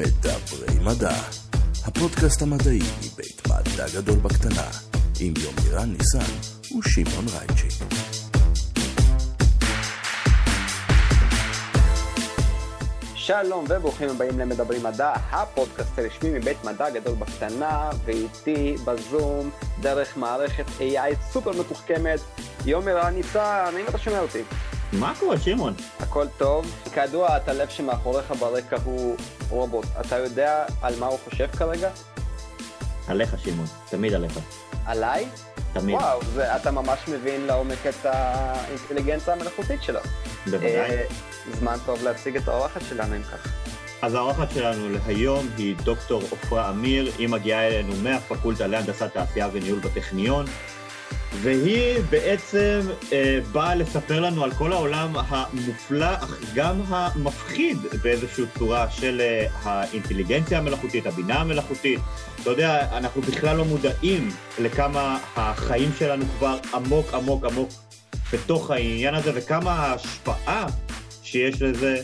מדברי מדע, הפודקאסט המדעי מבית מדע גדול בקטנה, עם יומירן ניסן ושמעון רייצ'י. שלום וברוכים הבאים למדברים מדע, הפודקאסט הרשמי מבית מדע גדול בקטנה, ואיתי בזום, דרך מערכת AI סופר מתוחכמת, יומר ניסן, האם אתה שומע אותי? מה קורה, שמעון? הכל טוב. כידוע, את הלב שמאחוריך ברקע הוא רובוט. אתה יודע על מה הוא חושב כרגע? עליך, שמעון, תמיד עליך. עליי? תמיד. וואו, זה, אתה ממש מבין לעומק את האינטליגנציה המלאכותית שלו. בוודאי. אה, זמן טוב להציג את האורחת שלנו אם כך. אז האורחת שלנו להיום היא דוקטור עפרה אמיר, היא מגיעה אלינו מהפקולטה להנדסת תעשייה וניהול בטכניון, והיא בעצם אה, באה לספר לנו על כל העולם המופלא, אך גם המפחיד באיזושהי צורה של אה, האינטליגנציה המלאכותית, הבינה המלאכותית. אתה יודע, אנחנו בכלל לא מודעים לכמה החיים שלנו כבר עמוק עמוק עמוק בתוך העניין הזה, וכמה ההשפעה שיש לזה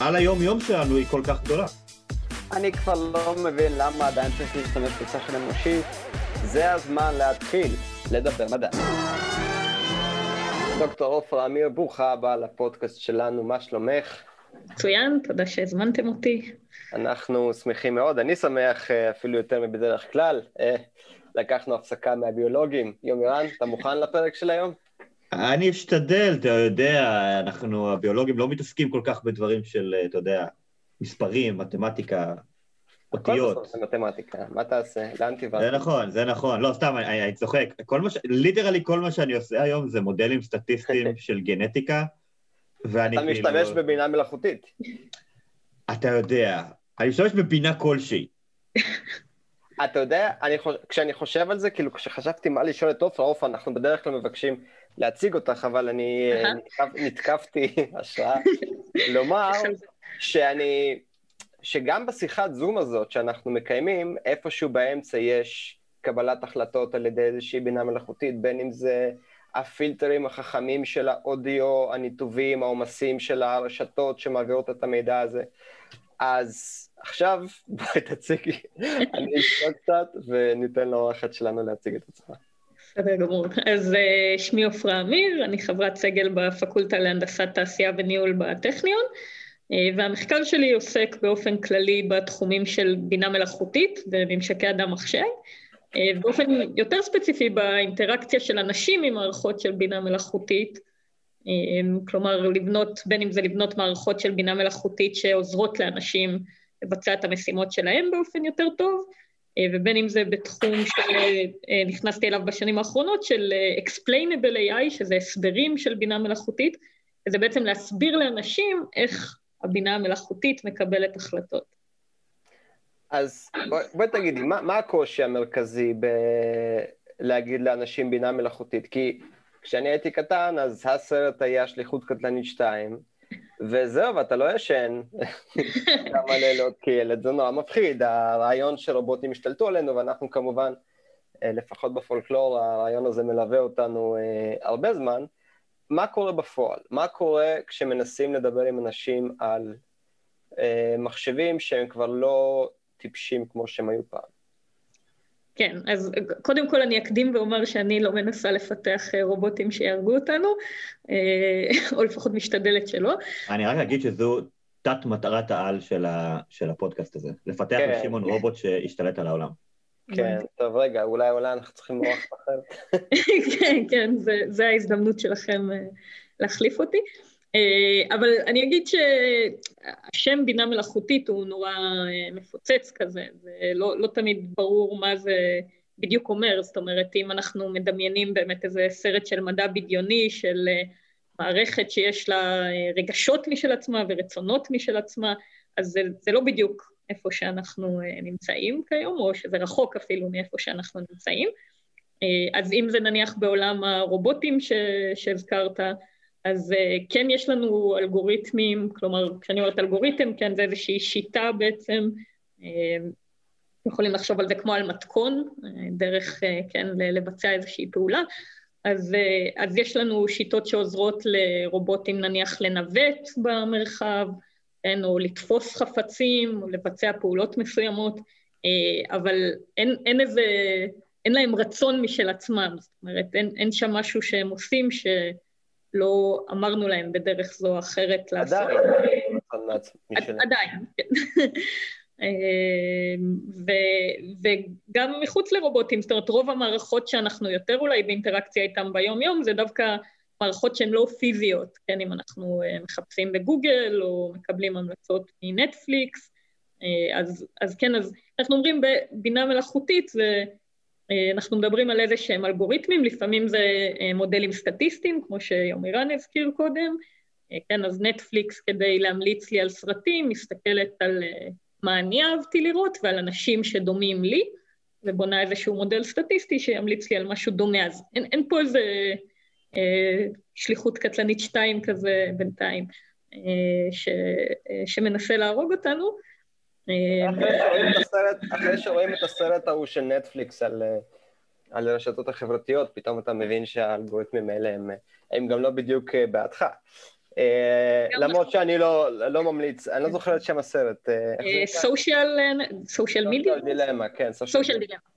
על היום-יום שלנו היא כל כך גדולה. אני כבר לא מבין למה עדיין צריך להשתמש בשכל אנושי. זה הזמן להתחיל לדבר מדע. דוקטור עופרה אמיר, ברוכה הבאה לפודקאסט שלנו, מה שלומך? מצוין, תודה שהזמנתם אותי. אנחנו שמחים מאוד, אני שמח אה, אפילו יותר מבדרך כלל. אה, לקחנו הפסקה מהביולוגים. יומירן, אתה מוכן לפרק של היום? אני אשתדל, אתה יודע, אנחנו הביולוגים לא מתעסקים כל כך בדברים של, אתה יודע, מספרים, מתמטיקה, אותיות. הכל בסוף זה מתמטיקה, מה תעשה? לאן תבעט? זה נכון, זה נכון. לא, סתם, אני, אני צוחק. כל מה ש... ליטרלי כל מה שאני עושה היום זה מודלים סטטיסטיים של גנטיקה, ואני אתה כאילו... משתמש בבינה מלאכותית. אתה יודע, אני משתמש בבינה כלשהי. אתה יודע, אני חוש... כשאני חושב על זה, כאילו כשחשבתי מה לשאול את עופרה, עופרה, אנחנו בדרך כלל מבקשים להציג אותך, אבל אני. נתקפתי השראה לומר שאני, שגם בשיחת זום הזאת שאנחנו מקיימים, איפשהו באמצע יש קבלת החלטות על ידי איזושהי בינה מלאכותית, בין אם זה הפילטרים החכמים של האודיו, הניתובים, העומסים של הרשתות שמעבירות את המידע הזה. אז עכשיו בואי תציגי, אני אשמע קצת וניתן לאורחת שלנו להציג את עצמה. בסדר גמור. אז אה, שמי עפרה אמיר, אני חברת סגל בפקולטה להנדסת תעשייה וניהול בטכניון, והמחקר שלי עוסק באופן כללי בתחומים של בינה מלאכותית וממשקי אדם-מחשב, אה, באופן יותר ספציפי באינטראקציה של אנשים עם מערכות של בינה מלאכותית, אה, כלומר לבנות, בין אם זה לבנות מערכות של בינה מלאכותית שעוזרות לאנשים לבצע את המשימות שלהם באופן יותר טוב, אה, ובין אם זה בתחום שנכנסתי אליו בשנים האחרונות של אה, explainable AI, שזה הסברים של בינה מלאכותית, וזה בעצם להסביר לאנשים איך הבינה המלאכותית מקבלת החלטות. אז בואי בוא תגידי, מה, מה הקושי המרכזי בלהגיד לאנשים בינה מלאכותית? כי כשאני הייתי קטן, אז הסרט היה שליחות קטלנית 2, וזהו, ואתה לא ישן כמה לילות כילד, זה נורא מפחיד, הרעיון שרובוטים השתלטו עלינו, ואנחנו כמובן, אה, לפחות בפולקלור, הרעיון הזה מלווה אותנו אה, הרבה זמן. מה קורה בפועל? מה קורה כשמנסים לדבר עם אנשים על אה, מחשבים שהם כבר לא טיפשים כמו שהם היו פעם? כן, אז קודם כל אני אקדים ואומר שאני לא מנסה לפתח אה, רובוטים שיהרגו אותנו, אה, או לפחות משתדלת שלא. אני רק אגיד שזו תת מטרת העל של, ה... של הפודקאסט הזה, לפתח כן. לשמעון רובוט שישתלט על העולם. כן, טוב, רגע, אולי אולי אנחנו צריכים אורח אחר. כן, כן, זה, זה ההזדמנות שלכם אה, להחליף אותי. אה, אבל אני אגיד שהשם בינה מלאכותית הוא נורא אה, מפוצץ כזה, זה לא, לא תמיד ברור מה זה בדיוק אומר, זאת אומרת, אם אנחנו מדמיינים באמת איזה סרט של מדע בדיוני, של מערכת שיש לה רגשות משל עצמה ורצונות משל עצמה, אז זה, זה לא בדיוק איפה שאנחנו נמצאים כיום, או שזה רחוק אפילו מאיפה שאנחנו נמצאים. אז אם זה נניח בעולם הרובוטים ש, שהזכרת, אז uh, כן יש לנו אלגוריתמים, כלומר, כשאני אומרת אלגוריתם, כן, זה איזושהי שיטה בעצם, יכולים לחשוב על זה כמו על מתכון, דרך, כן, לבצע איזושהי פעולה. אז, אז יש לנו שיטות שעוזרות לרובוטים נניח לנווט במרחב, כן, או לתפוס חפצים, או לבצע פעולות מסוימות, אבל אין, אין איזה, אין להם רצון משל עצמם, זאת אומרת, אין, אין שם משהו שהם עושים שלא אמרנו להם בדרך זו או אחרת לעשות. עדיין. עדיין, כן. ו, וגם מחוץ לרובוטים, זאת אומרת, רוב המערכות שאנחנו יותר אולי באינטראקציה איתן ביום-יום, זה דווקא מערכות שהן לא פיזיות, כן, אם אנחנו אה, מחפשים בגוגל או מקבלים המלצות מנטפליקס, אה, אז, אז כן, אז אנחנו אומרים בבינה מלאכותית, זה, אה, אנחנו מדברים על איזה שהם אלגוריתמים, לפעמים זה מודלים סטטיסטיים, כמו שיומירן הזכיר קודם, כן, אז נטפליקס כדי להמליץ לי על סרטים, מסתכלת על מה אני אהבתי לראות ועל אנשים שדומים לי, ובונה איזשהו מודל סטטיסטי שימליץ לי על משהו דומה, אז אין, אין פה איזה שליחות קטלנית שתיים כזה בינתיים, אה, ש, אה, שמנסה להרוג אותנו. אחרי שרואים את הסרט ההוא של נטפליקס על, על הרשתות החברתיות, פתאום אתה מבין שהאלגוריתמים האלה הם, הם גם לא בדיוק בעדך. למרות שאני לא, לא ממליץ, אני לא זוכר את שם הסרט. סושיאל מידיה? סושיאל דילמה, כן. סושיאל דילמה.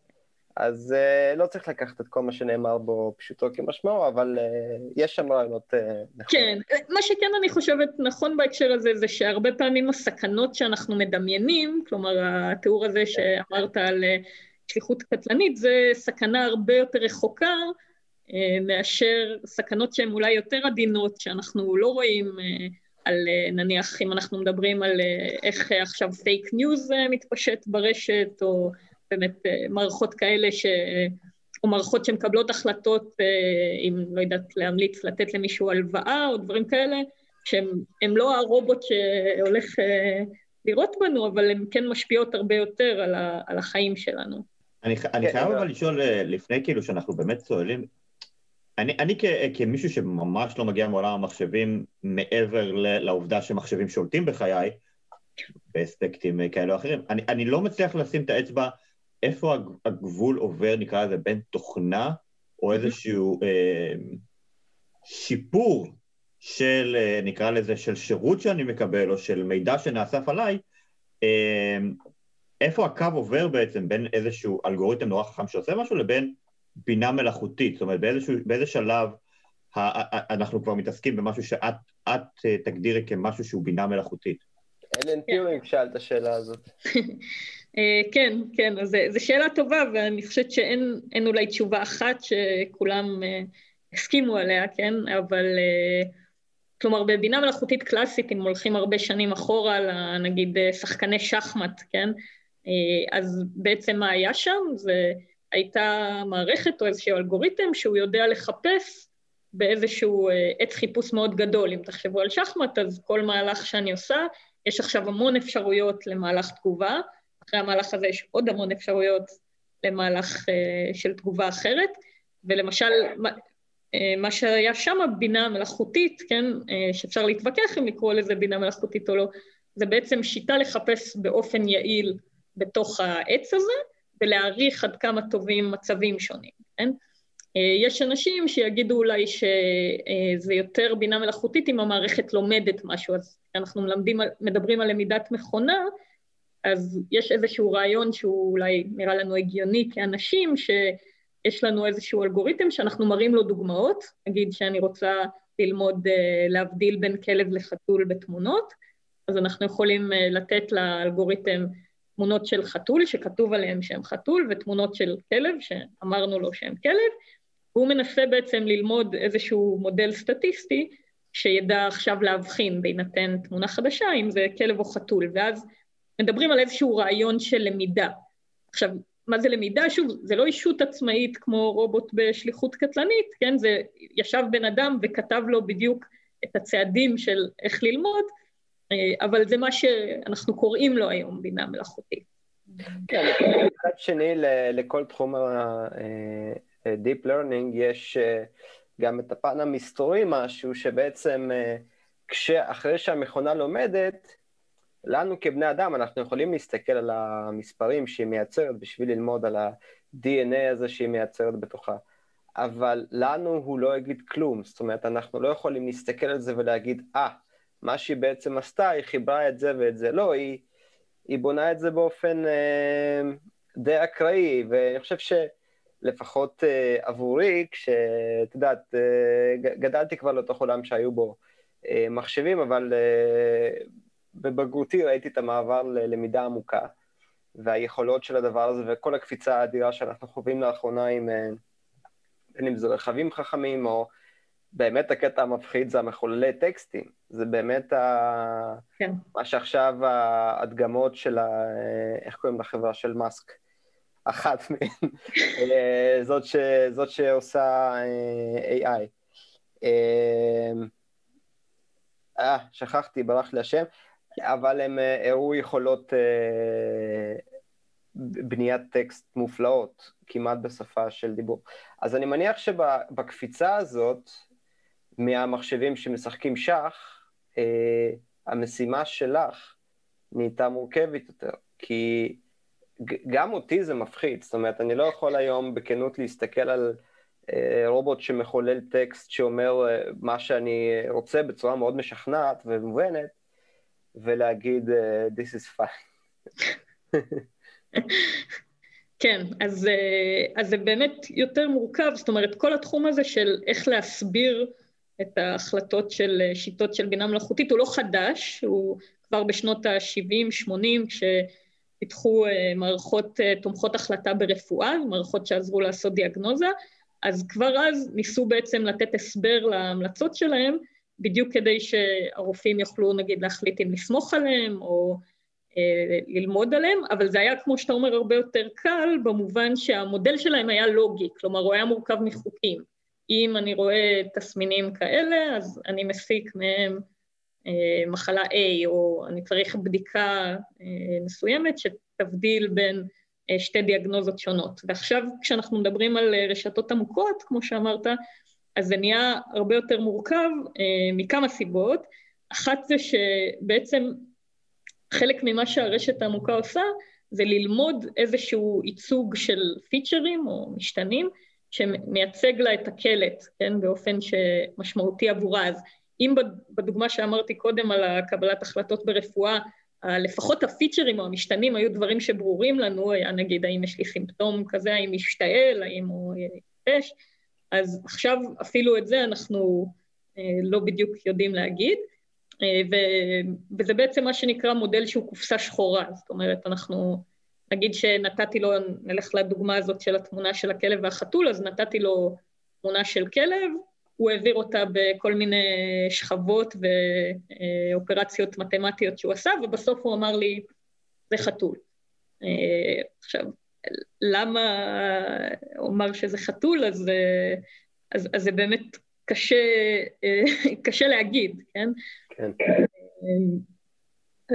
אז uh, לא צריך לקחת את כל מה שנאמר בו פשוטו כמשמעו, אבל uh, יש שם רעיונות uh, נכונים. כן, מה שכן אני חושבת נכון בהקשר הזה, זה שהרבה פעמים הסכנות שאנחנו מדמיינים, כלומר התיאור הזה שאמרת על uh, שליחות קטלנית, זה סכנה הרבה יותר רחוקה אה, מאשר סכנות שהן אולי יותר עדינות, שאנחנו לא רואים אה, על אה, נניח אם אנחנו מדברים על אה, איך אה, עכשיו פייק ניוז אה, מתפשט ברשת, או... באמת אה, מערכות כאלה ש... או מערכות שמקבלות החלטות, אה, אני לא יודעת להמליץ לתת למישהו הלוואה או דברים כאלה, שהן לא הרובוט שהולך אה, לראות בנו, אבל הן כן משפיעות הרבה יותר על, ה, על החיים שלנו. אני, אני כן, חייב אבל לשאול, לפני כאילו שאנחנו באמת צועלים, אני, אני כ, כמישהו שממש לא מגיע מעולם המחשבים, מעבר ל, לעובדה שמחשבים שולטים בחיי, באספקטים כאלה או אחרים, אני, אני לא מצליח לשים את האצבע איפה הגבול עובר, נקרא לזה, בין תוכנה, או איזשהו אה, שיפור של, אה, נקרא לזה, של שירות שאני מקבל, או של מידע שנאסף עליי, אה, איפה הקו עובר בעצם בין איזשהו אלגוריתם נורא חכם שעושה משהו לבין בינה מלאכותית? זאת אומרת, באיזשהו, באיזה שלב אנחנו כבר מתעסקים במשהו שאת אה, תגדירי כמשהו שהוא בינה מלאכותית? אלן טיורינג שאל את השאלה הזאת. אה, כן, כן, אז זו שאלה טובה, ואני חושבת שאין אולי תשובה אחת שכולם אה, הסכימו עליה, כן? אבל אה, כלומר, בבינה מלאכותית קלאסית, אם הולכים הרבה שנים אחורה, נגיד שחקני שחמט, כן? אז בעצם מה היה שם? זה הייתה מערכת או איזשהו אלגוריתם שהוא יודע לחפש באיזשהו עץ חיפוש מאוד גדול. אם תחשבו על שחמט, אז כל מהלך שאני עושה, יש עכשיו המון אפשרויות למהלך תגובה, אחרי המהלך הזה יש עוד המון אפשרויות למהלך uh, של תגובה אחרת, ולמשל, מה, uh, מה שהיה שם, בינה מלאכותית, כן, uh, שאפשר להתווכח אם לקרוא לזה בינה מלאכותית או לא, זה בעצם שיטה לחפש באופן יעיל בתוך העץ הזה, ולהעריך עד כמה טובים מצבים שונים, כן? יש אנשים שיגידו אולי שזה יותר בינה מלאכותית אם המערכת לומדת משהו, אז אנחנו מלמדים, מדברים על למידת מכונה, אז יש איזשהו רעיון שהוא אולי נראה לנו הגיוני כאנשים, שיש לנו איזשהו אלגוריתם שאנחנו מראים לו דוגמאות, נגיד שאני רוצה ללמוד אה, להבדיל בין כלב לחתול בתמונות, אז אנחנו יכולים אה, לתת לאלגוריתם תמונות של חתול שכתוב עליהן שהם חתול, ותמונות של כלב שאמרנו לו שהם כלב, והוא מנסה בעצם ללמוד איזשהו מודל סטטיסטי שידע עכשיו להבחין בהינתן תמונה חדשה אם זה כלב או חתול, ואז מדברים על איזשהו רעיון של למידה. עכשיו, מה זה למידה? שוב, זה לא אישות עצמאית כמו רובוט בשליחות קטלנית, כן? זה ישב בן אדם וכתב לו בדיוק את הצעדים של איך ללמוד, אה, אבל זה מה שאנחנו קוראים לו היום בינה מלאכותית. כן, מצד שני, לכל תחום ה-deep אה, learning יש אה, גם את הפן המסתורי משהו, שבעצם אחרי שהמכונה לומדת, לנו כבני אדם, אנחנו יכולים להסתכל על המספרים שהיא מייצרת בשביל ללמוד על ה-DNA הזה שהיא מייצרת בתוכה, אבל לנו הוא לא יגיד כלום, זאת אומרת, אנחנו לא יכולים להסתכל על זה ולהגיד, אה, ah, מה שהיא בעצם עשתה, היא חיברה את זה ואת זה. לא, היא, היא בונה את זה באופן אה, די אקראי, ואני חושב שלפחות אה, עבורי, כשאת יודעת, אה, גדלתי כבר לתוך עולם שהיו בו אה, מחשבים, אבל אה, בבגרותי ראיתי את המעבר ללמידה עמוקה, והיכולות של הדבר הזה, וכל הקפיצה האדירה שאנחנו חווים לאחרונה עם, אה, בין אם זה רכבים חכמים, או באמת הקטע המפחיד זה המחוללי טקסטים. זה באמת ה... כן. מה שעכשיו ההדגמות של ה... איך קוראים לחברה של מאסק? אחת מהן, אה, זאת, ש... זאת שעושה אה, AI. אה, שכחתי, ברח לי השם, אבל הם הראו יכולות בניית טקסט מופלאות, כמעט בשפה של דיבור. אז אני מניח שבקפיצה הזאת, מהמחשבים שמשחקים שח, אה, המשימה שלך נהייתה מורכבת יותר, כי גם אותי זה מפחיד, זאת אומרת, אני לא יכול היום בכנות להסתכל על אה, רובוט שמחולל טקסט שאומר אה, מה שאני רוצה בצורה מאוד משכנעת ומובנת, ולהגיד, אה, This is fine. כן, אז, אה, אז זה באמת יותר מורכב, זאת אומרת, כל התחום הזה של איך להסביר את ההחלטות של שיטות של בינה מלאכותית הוא לא חדש, הוא כבר בשנות ה-70-80 כשפיתחו אה, מערכות אה, תומכות החלטה ברפואה, מערכות שעזרו לעשות דיאגנוזה, אז כבר אז ניסו בעצם לתת הסבר להמלצות שלהם, בדיוק כדי שהרופאים יוכלו נגיד להחליט אם לסמוך עליהם או אה, ללמוד עליהם, אבל זה היה כמו שאתה אומר הרבה יותר קל במובן שהמודל שלהם היה לוגי, כלומר הוא היה מורכב מחוקים. אם אני רואה תסמינים כאלה, אז אני מסיק מהם אה, מחלה A, או אני צריך בדיקה אה, מסוימת שתבדיל בין אה, שתי דיאגנוזות שונות. ועכשיו כשאנחנו מדברים על אה, רשתות עמוקות, כמו שאמרת, אז זה נהיה הרבה יותר מורכב אה, מכמה סיבות. אחת זה שבעצם חלק ממה שהרשת העמוקה עושה זה ללמוד איזשהו ייצוג של פיצ'רים או משתנים שמייצג לה את הקלט, כן, באופן שמשמעותי עבורה. אז אם בדוגמה שאמרתי קודם על הקבלת החלטות ברפואה, לפחות הפיצ'רים או המשתנים היו דברים שברורים לנו, היה נגיד האם יש לי סימפטום כזה, האם ישתעל, האם הוא יתש, אז עכשיו אפילו את זה אנחנו אה, לא בדיוק יודעים להגיד. אה, וזה בעצם מה שנקרא מודל שהוא קופסה שחורה, זאת אומרת, אנחנו, נגיד שנתתי לו, נלך לדוגמה הזאת של התמונה של הכלב והחתול, אז נתתי לו תמונה של כלב, הוא העביר אותה בכל מיני שכבות ואופרציות מתמטיות שהוא עשה, ובסוף הוא אמר לי, זה חתול. אה, עכשיו, למה הוא אמר שזה חתול, אז, אז, אז זה באמת קשה, אה, קשה להגיד, כן? כן.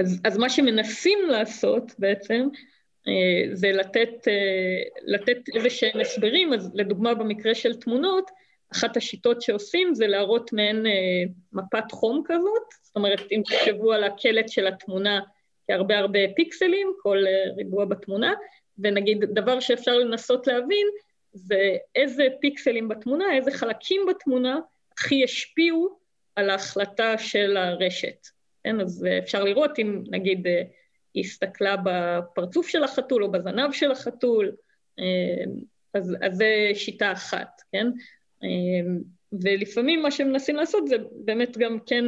אז, אז מה שמנסים לעשות בעצם, אה, זה לתת, אה, לתת איזה שהם הסברים, אז לדוגמה במקרה של תמונות, אחת השיטות שעושים זה להראות מעין מפת חום כזאת, זאת אומרת, אם תחשבו על הקלט של התמונה כהרבה הרבה פיקסלים, כל ריבוע בתמונה, ונגיד דבר שאפשר לנסות להבין, זה איזה פיקסלים בתמונה, איזה חלקים בתמונה הכי ישפיעו על ההחלטה של הרשת. כן, אז אפשר לראות אם נגיד היא הסתכלה בפרצוף של החתול או בזנב של החתול, אז, אז זה שיטה אחת, כן? ולפעמים מה שמנסים לעשות זה באמת גם כן,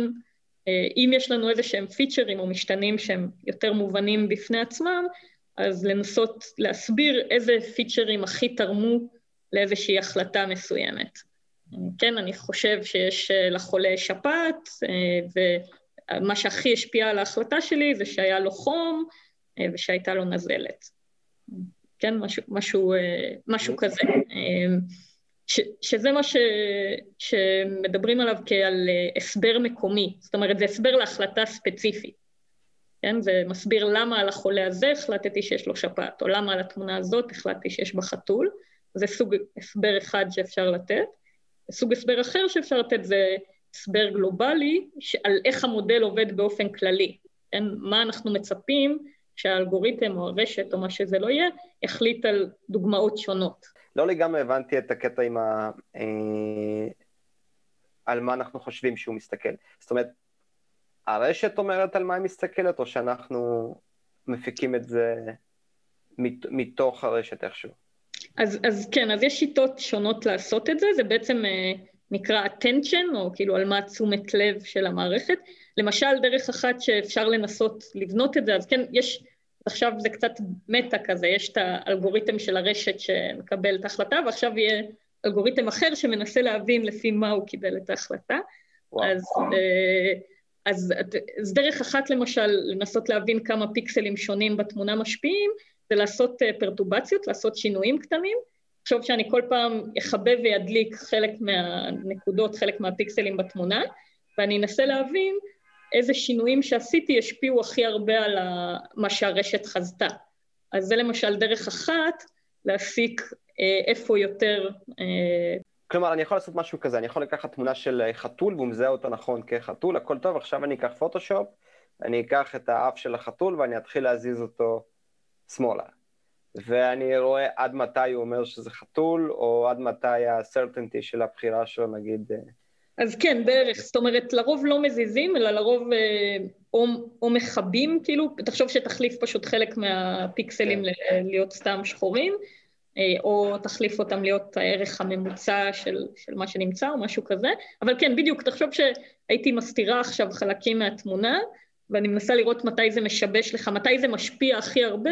אם יש לנו איזה שהם פיצ'רים או משתנים שהם יותר מובנים בפני עצמם, אז לנסות להסביר איזה פיצ'רים הכי תרמו לאיזושהי החלטה מסוימת. כן, אני חושב שיש אה, לחולה שפעת, אה, ומה שהכי השפיע על ההחלטה שלי זה שהיה לו חום אה, ושהייתה לו נזלת. כן, משהו, משהו, משהו כזה. ש, שזה מה ש, שמדברים עליו כעל הסבר מקומי, זאת אומרת, זה הסבר להחלטה ספציפית. כן, זה מסביר למה על החולה הזה החלטתי שיש לו שפעת, או למה על התמונה הזאת החלטתי שיש בה חתול. זה סוג הסבר אחד שאפשר לתת. סוג הסבר אחר שאפשר לתת זה הסבר גלובלי על איך המודל עובד באופן כללי, כן? מה אנחנו מצפים שהאלגוריתם או הרשת או מה שזה לא יהיה, יחליט על דוגמאות שונות. לא לגמרי הבנתי את הקטע עם ה... אה, על מה אנחנו חושבים שהוא מסתכל. זאת אומרת, הרשת אומרת על מה היא מסתכלת, או שאנחנו מפיקים את זה מתוך הרשת איכשהו? אז, אז כן, אז יש שיטות שונות לעשות את זה, זה בעצם אה, נקרא attention, או כאילו על מה תשומת לב של המערכת. למשל, דרך אחת שאפשר לנסות לבנות את זה, אז כן, יש, עכשיו זה קצת מטה כזה, יש את האלגוריתם של הרשת שמקבל את ההחלטה, ועכשיו יהיה אלגוריתם אחר שמנסה להבין לפי מה הוא קיבל את ההחלטה. וואו. אז, אה, אז, אז דרך אחת למשל, לנסות להבין כמה פיקסלים שונים בתמונה משפיעים, זה לעשות אה, פרטובציות, לעשות שינויים קטנים. לחשוב שאני כל פעם אכבה וידליק חלק מהנקודות, חלק מהפיקסלים בתמונה, ואני אנסה להבין איזה שינויים שעשיתי ישפיעו הכי הרבה על מה שהרשת חזתה. אז זה למשל דרך אחת להסיק אה, איפה יותר... אה... כלומר, אני יכול לעשות משהו כזה, אני יכול לקחת תמונה של חתול והוא מזהה אותה נכון כחתול, הכל טוב, עכשיו אני אקח פוטושופ, אני אקח את האף של החתול ואני אתחיל להזיז אותו שמאלה. ואני רואה עד מתי הוא אומר שזה חתול, או עד מתי ה-certainty של הבחירה שלו, נגיד... אה, אז כן, בערך. זאת אומרת, לרוב לא מזיזים, אלא לרוב אה, או, או מכבים, כאילו, תחשוב שתחליף פשוט חלק מהפיקסלים כן. להיות סתם שחורים, אה, או תחליף אותם להיות הערך הממוצע של, של מה שנמצא, או משהו כזה. אבל כן, בדיוק, תחשוב שהייתי מסתירה עכשיו חלקים מהתמונה, ואני מנסה לראות מתי זה משבש לך, מתי זה משפיע הכי הרבה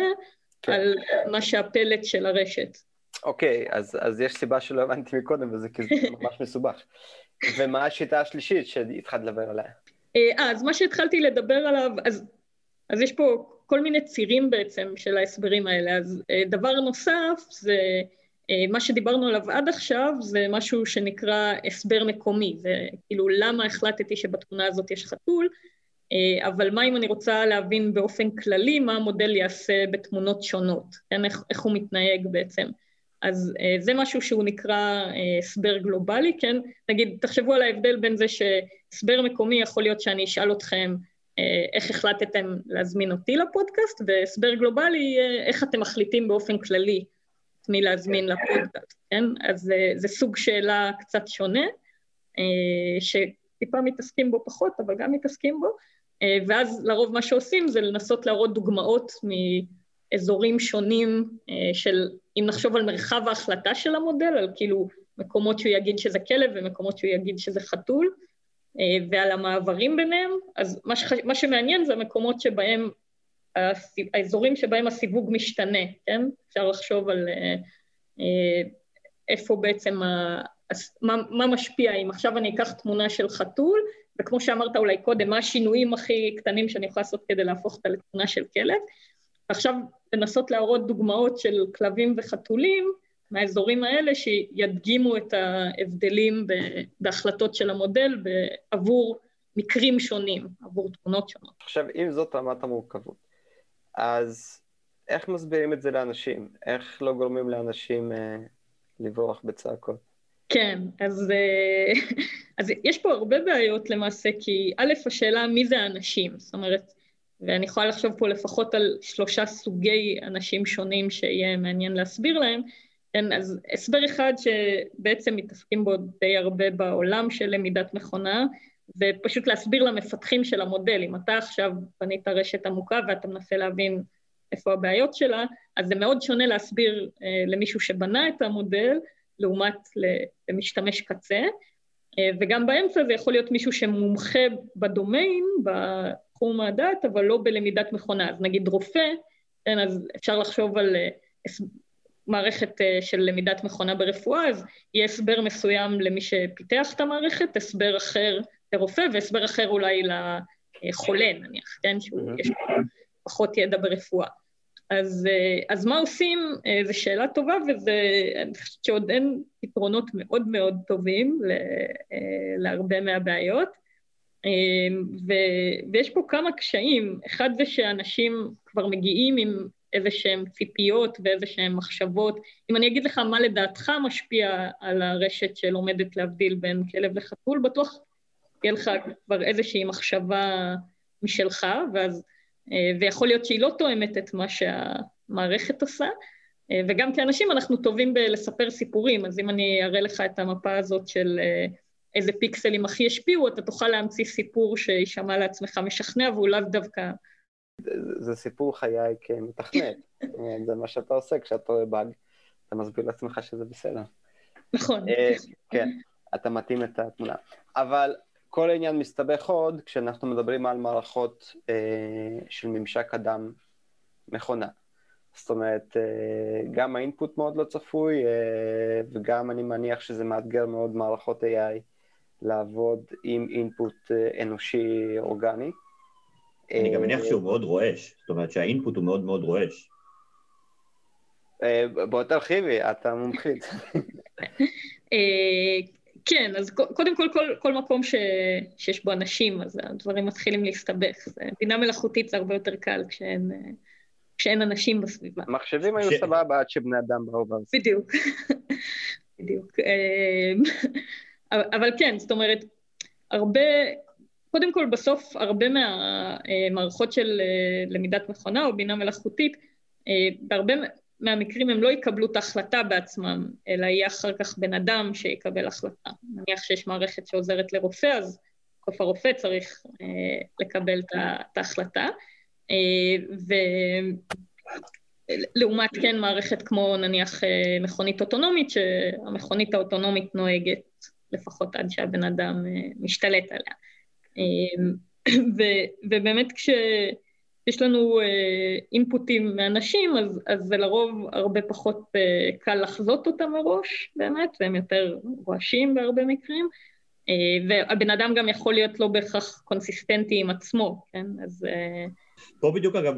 כן. על מה שהפלט של הרשת. אוקיי, אז, אז יש סיבה שלא הבנתי מקודם, וזה כי זה ממש מסובך. ומה השיטה השלישית שהתחלת לדבר עליה? אה, אז מה שהתחלתי לדבר עליו, אז, אז יש פה כל מיני צירים בעצם של ההסברים האלה. אז אה, דבר נוסף זה, אה, מה שדיברנו עליו עד עכשיו, זה משהו שנקרא הסבר מקומי. זה כאילו למה החלטתי שבתמונה הזאת יש חתול, אה, אבל מה אם אני רוצה להבין באופן כללי מה המודל יעשה בתמונות שונות, כן, איך, איך הוא מתנהג בעצם. אז זה משהו שהוא נקרא הסבר גלובלי, כן? נגיד, תחשבו על ההבדל בין זה שהסבר מקומי יכול להיות שאני אשאל אתכם איך החלטתם להזמין אותי לפודקאסט, והסבר גלובלי, איך אתם מחליטים באופן כללי את מי להזמין לפודקאסט, כן? אז זה סוג שאלה קצת שונה, שטיפה מתעסקים בו פחות, אבל גם מתעסקים בו, אה, ואז לרוב מה שעושים זה לנסות להראות דוגמאות מאזורים שונים אה, של, אם נחשוב על מרחב ההחלטה של המודל, על כאילו מקומות שהוא יגיד שזה כלב ומקומות שהוא יגיד שזה חתול, אה, ועל המעברים ביניהם, אז מה, שח... מה שמעניין זה המקומות שבהם, האזורים שבהם הסיווג משתנה, כן? אפשר לחשוב על איפה בעצם, ה... מה, מה משפיע, אם עכשיו אני אקח תמונה של חתול, וכמו שאמרת אולי קודם, מה השינויים הכי קטנים שאני יכולה לעשות כדי להפוך אותה לתמונה של כלב. עכשיו לנסות להראות דוגמאות של כלבים וחתולים מהאזורים האלה שידגימו את ההבדלים בהחלטות של המודל עבור מקרים שונים, עבור תמונות שונות. עכשיו, אם זאת רמת המורכבות, אז איך מסבירים את זה לאנשים? איך לא גורמים לאנשים אה, לברוח בצעקות? כן, אז, אה, אז יש פה הרבה בעיות למעשה, כי א', השאלה מי זה האנשים, זאת אומרת, ואני יכולה לחשוב פה לפחות על שלושה סוגי אנשים שונים שיהיה מעניין להסביר להם, כן, אז הסבר אחד שבעצם מתעסקים בו די הרבה בעולם של למידת מכונה, ופשוט להסביר למפתחים של המודל, אם אתה עכשיו בנית רשת עמוקה ואתה מנסה להבין איפה הבעיות שלה, אז זה מאוד שונה להסביר אה, למישהו שבנה את המודל, לעומת למשתמש קצה, אה, וגם באמצע זה יכול להיות מישהו שמומחה בדומיין, בתחום הדעת, אבל לא בלמידת מכונה. אז נגיד רופא, כן, אז אפשר לחשוב על אה, מערכת אה, של למידת מכונה ברפואה, אז יהיה הסבר מסוים למי שפיתח את המערכת, הסבר אחר לרופא והסבר אחר אולי לחולה נניח, כן, שיש פחות ידע ברפואה. אז, אה, אז מה עושים? אה, זו שאלה טובה, ואני חושבת שעוד אין פתרונות מאוד מאוד טובים להרבה מהבעיות. ו, ויש פה כמה קשיים. אחד זה שאנשים כבר מגיעים עם איזה שהם ציפיות ואיזה שהם מחשבות. אם אני אגיד לך מה לדעתך משפיע על הרשת שלומדת להבדיל בין כלב לחתול, בטוח תהיה לך כבר איזושהי מחשבה משלך, ואז אה, ויכול להיות שהיא לא תואמת את מה שהמערכת עושה, אה, וגם כאנשים אנחנו טובים בלספר סיפורים, אז אם אני אראה לך את המפה הזאת של אה, איזה פיקסלים הכי השפיעו, אתה תוכל להמציא סיפור שישמע לעצמך משכנע והוא לאו דווקא... זה, זה סיפור חיי כמתכנת, זה מה שאתה עושה כשאתה רואה באג, אתה מסביר לעצמך שזה בסדר. נכון. כן, אתה מתאים את התמונה. אבל כל העניין מסתבך עוד כשאנחנו מדברים על מערכות אה, של ממשק אדם מכונה. זאת אומרת, אה, גם האינפוט מאוד לא צפוי, אה, וגם אני מניח שזה מאתגר מאוד מערכות AI לעבוד עם אינפוט אה, אנושי אורגני. אני גם מניח שהוא מאוד רועש, זאת אומרת שהאינפוט הוא מאוד מאוד רועש. בוא תרחיבי, אתה מומחית. כן, אז קודם כל, כל, כל מקום ש, שיש בו אנשים, אז הדברים מתחילים להסתבך. בינה מלאכותית זה הרבה יותר קל כשאין, כשאין אנשים בסביבה. מחשבים היו ש... סבבה עד שבני אדם באו ואז. בדיוק, בדיוק. אבל כן, זאת אומרת, הרבה, קודם כל בסוף הרבה מהמערכות של אה, למידת מכונה או בינה מלאכותית, אה, בהרבה מהמקרים הם לא יקבלו את ההחלטה בעצמם, אלא יהיה אחר כך בן אדם שיקבל החלטה. נניח שיש מערכת שעוזרת לרופא, אז בסוף הרופא צריך אה, לקבל את ההחלטה. אה, ולעומת כן מערכת כמו נניח אה, מכונית אוטונומית, שהמכונית האוטונומית נוהגת לפחות עד שהבן אדם אה, משתלט עליה. ו, ובאמת כשיש לנו אינפוטים מאנשים, אז, אז זה לרוב הרבה פחות קל לחזות אותם מראש, באמת, והם יותר רועשים בהרבה מקרים. והבן אדם גם יכול להיות לא בהכרח קונסיסטנטי עם עצמו, כן? אז... פה בדיוק אגב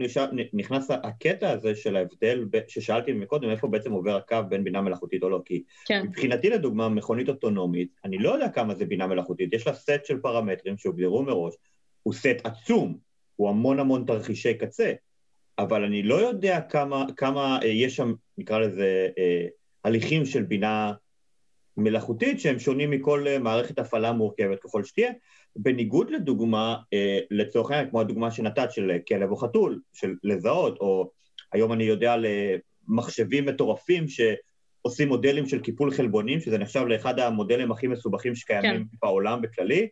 נכנס הקטע הזה של ההבדל ששאלתי מקודם, איפה בעצם עובר הקו בין בינה מלאכותית או לא, כי כן. מבחינתי לדוגמה מכונית אוטונומית, אני לא יודע כמה זה בינה מלאכותית, יש לה סט של פרמטרים שהוגדרו מראש, הוא סט עצום, הוא המון המון תרחישי קצה, אבל אני לא יודע כמה, כמה אה, יש שם, נקרא לזה, אה, הליכים של בינה מלאכותית שהם שונים מכל אה, מערכת הפעלה מורכבת ככל שתהיה, בניגוד לדוגמה, אה, לצורך העניין, כמו הדוגמה שנתת של כלב או חתול, של לזהות, או היום אני יודע על מחשבים מטורפים שעושים מודלים של קיפול חלבונים, שזה נחשב לאחד המודלים הכי מסובכים שקיימים כן. בעולם בכללי,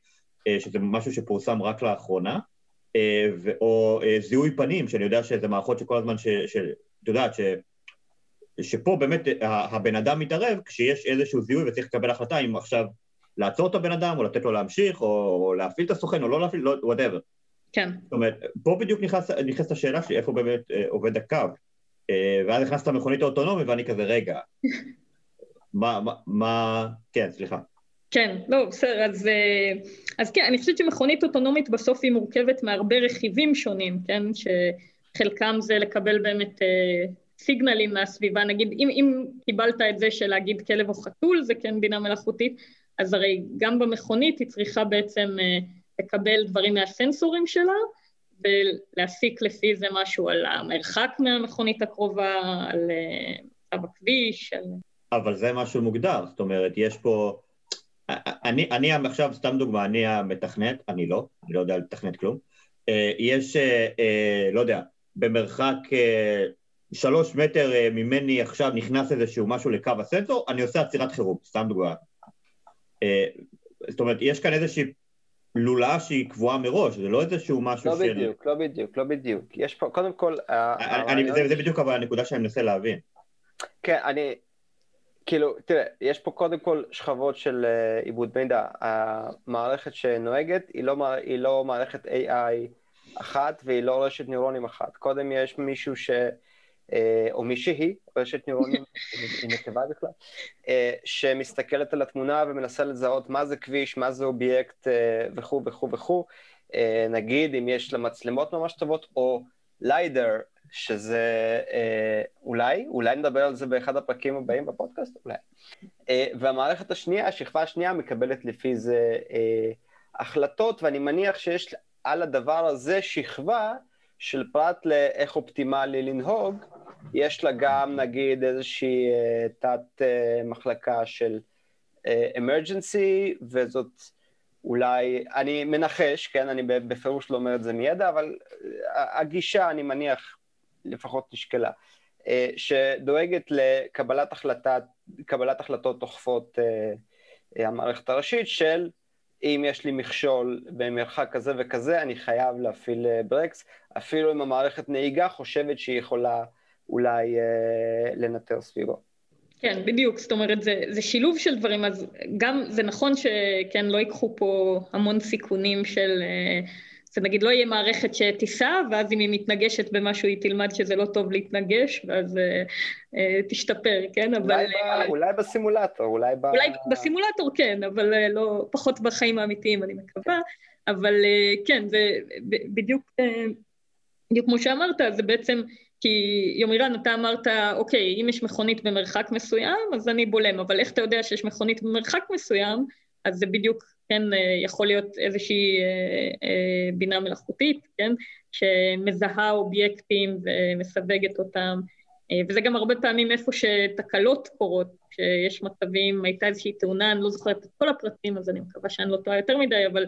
אה, שזה משהו שפורסם רק לאחרונה, או זיהוי פנים, שאני יודע שזה מערכות שכל הזמן, את יודעת, ש... שפה באמת הבן אדם מתערב כשיש איזשהו זיהוי וצריך לקבל החלטה אם עכשיו לעצור את הבן אדם או לתת לו להמשיך או להפעיל את הסוכן או לא להפעיל, לא, whatever. כן. זאת אומרת, פה בדיוק נכנס, נכנס השאלה שלי איפה באמת אה, עובד הקו. אה, ואז נכנסת למכונית האוטונומית ואני כזה, רגע, מה, מה, מה, כן, סליחה. כן, לא, בסדר, אז, אה, אז כן, אני חושבת שמכונית אוטונומית בסוף היא מורכבת מהרבה רכיבים שונים, כן, שחלקם זה לקבל באמת אה, סיגנלים מהסביבה, נגיד אם, אם קיבלת את זה של להגיד כלב או חתול זה כן בינה מלאכותית, אז הרי גם במכונית היא צריכה בעצם אה, לקבל דברים מהסנסורים שלה ולהסיק לפי זה משהו על המרחק מהמכונית הקרובה, על מצב אה, הכביש, על... אבל זה משהו מוגדר, זאת אומרת, יש פה... אני, אני עכשיו, סתם דוגמה, אני המתכנת, אני לא, אני לא יודע לתכנת כלום. אה, יש, לא יודע, במרחק שלוש מטר אה, ממני עכשיו נכנס איזשהו משהו לקו הסנסור, אני עושה עצירת חירום, סתם דוגמא. אה, זאת אומרת, יש כאן איזושהי לולאה שהיא קבועה מראש, זה לא איזשהו משהו לא של... לא בדיוק, לא בדיוק, לא בדיוק. יש פה, קודם כל... אני, זה, זה בדיוק אבל הנקודה שאני מנסה להבין. כן, אני... כאילו, תראה, יש פה קודם כל שכבות של עיבוד מידע. המערכת שנוהגת היא לא, היא לא מערכת AI אחת והיא לא רשת נוירונים אחת. קודם יש מישהו ש... אה, או מישהי, רשת נוירונים, היא נקבה בכלל, אה, שמסתכלת על התמונה ומנסה לזהות מה זה כביש, מה זה אובייקט אה, וכו' וכו' וכו'. נגיד אם יש לה מצלמות ממש טובות, או ליידר, שזה אולי, אולי נדבר על זה באחד הפרקים הבאים בפודקאסט, אולי. והמערכת השנייה, השכבה השנייה, מקבלת לפי זה החלטות, ואני מניח שיש על הדבר הזה שכבה של פרט לאיך אופטימלי לנהוג, יש לה גם נגיד איזושהי uh, תת uh, מחלקה של אמרג'נסי, uh, וזאת אולי, אני מנחש, כן, אני בפירוש לא אומר את זה מידע, אבל הגישה, אני מניח, לפחות נשקלה, שדואגת לקבלת החלטת, קבלת החלטות אוכפות uh, המערכת הראשית של אם יש לי מכשול במרחק כזה וכזה, אני חייב להפעיל ברקס, אפילו אם המערכת נהיגה חושבת שהיא יכולה אולי לנטר סביבו. כן, בדיוק, זאת אומרת, זה, זה שילוב של דברים, אז גם זה נכון שכן, לא ייקחו פה המון סיכונים של, זה נגיד לא יהיה מערכת שתיסע, ואז אם היא מתנגשת במשהו היא תלמד שזה לא טוב להתנגש, ואז אה, אה, תשתפר, כן? אבל... אולי, ב, אולי בסימולטור, אולי ב... אולי בסימולטור כן, אבל אה, לא, פחות בחיים האמיתיים אני מקווה, אבל אה, כן, זה בדיוק, אה, בדיוק כמו שאמרת, זה בעצם... כי יומירן, אתה אמרת, אוקיי, אם יש מכונית במרחק מסוים, אז אני בולם, אבל איך אתה יודע שיש מכונית במרחק מסוים, אז זה בדיוק, כן, אה, יכול להיות איזושהי אה, אה, בינה מלאכותית, כן, שמזהה אובייקטים ומסווגת אותם, וזה גם הרבה פעמים איפה שתקלות קורות, שיש מצבים, הייתה איזושהי תאונה, אני לא זוכרת את כל הפרטים, אז אני מקווה שאני לא טועה יותר מדי, אבל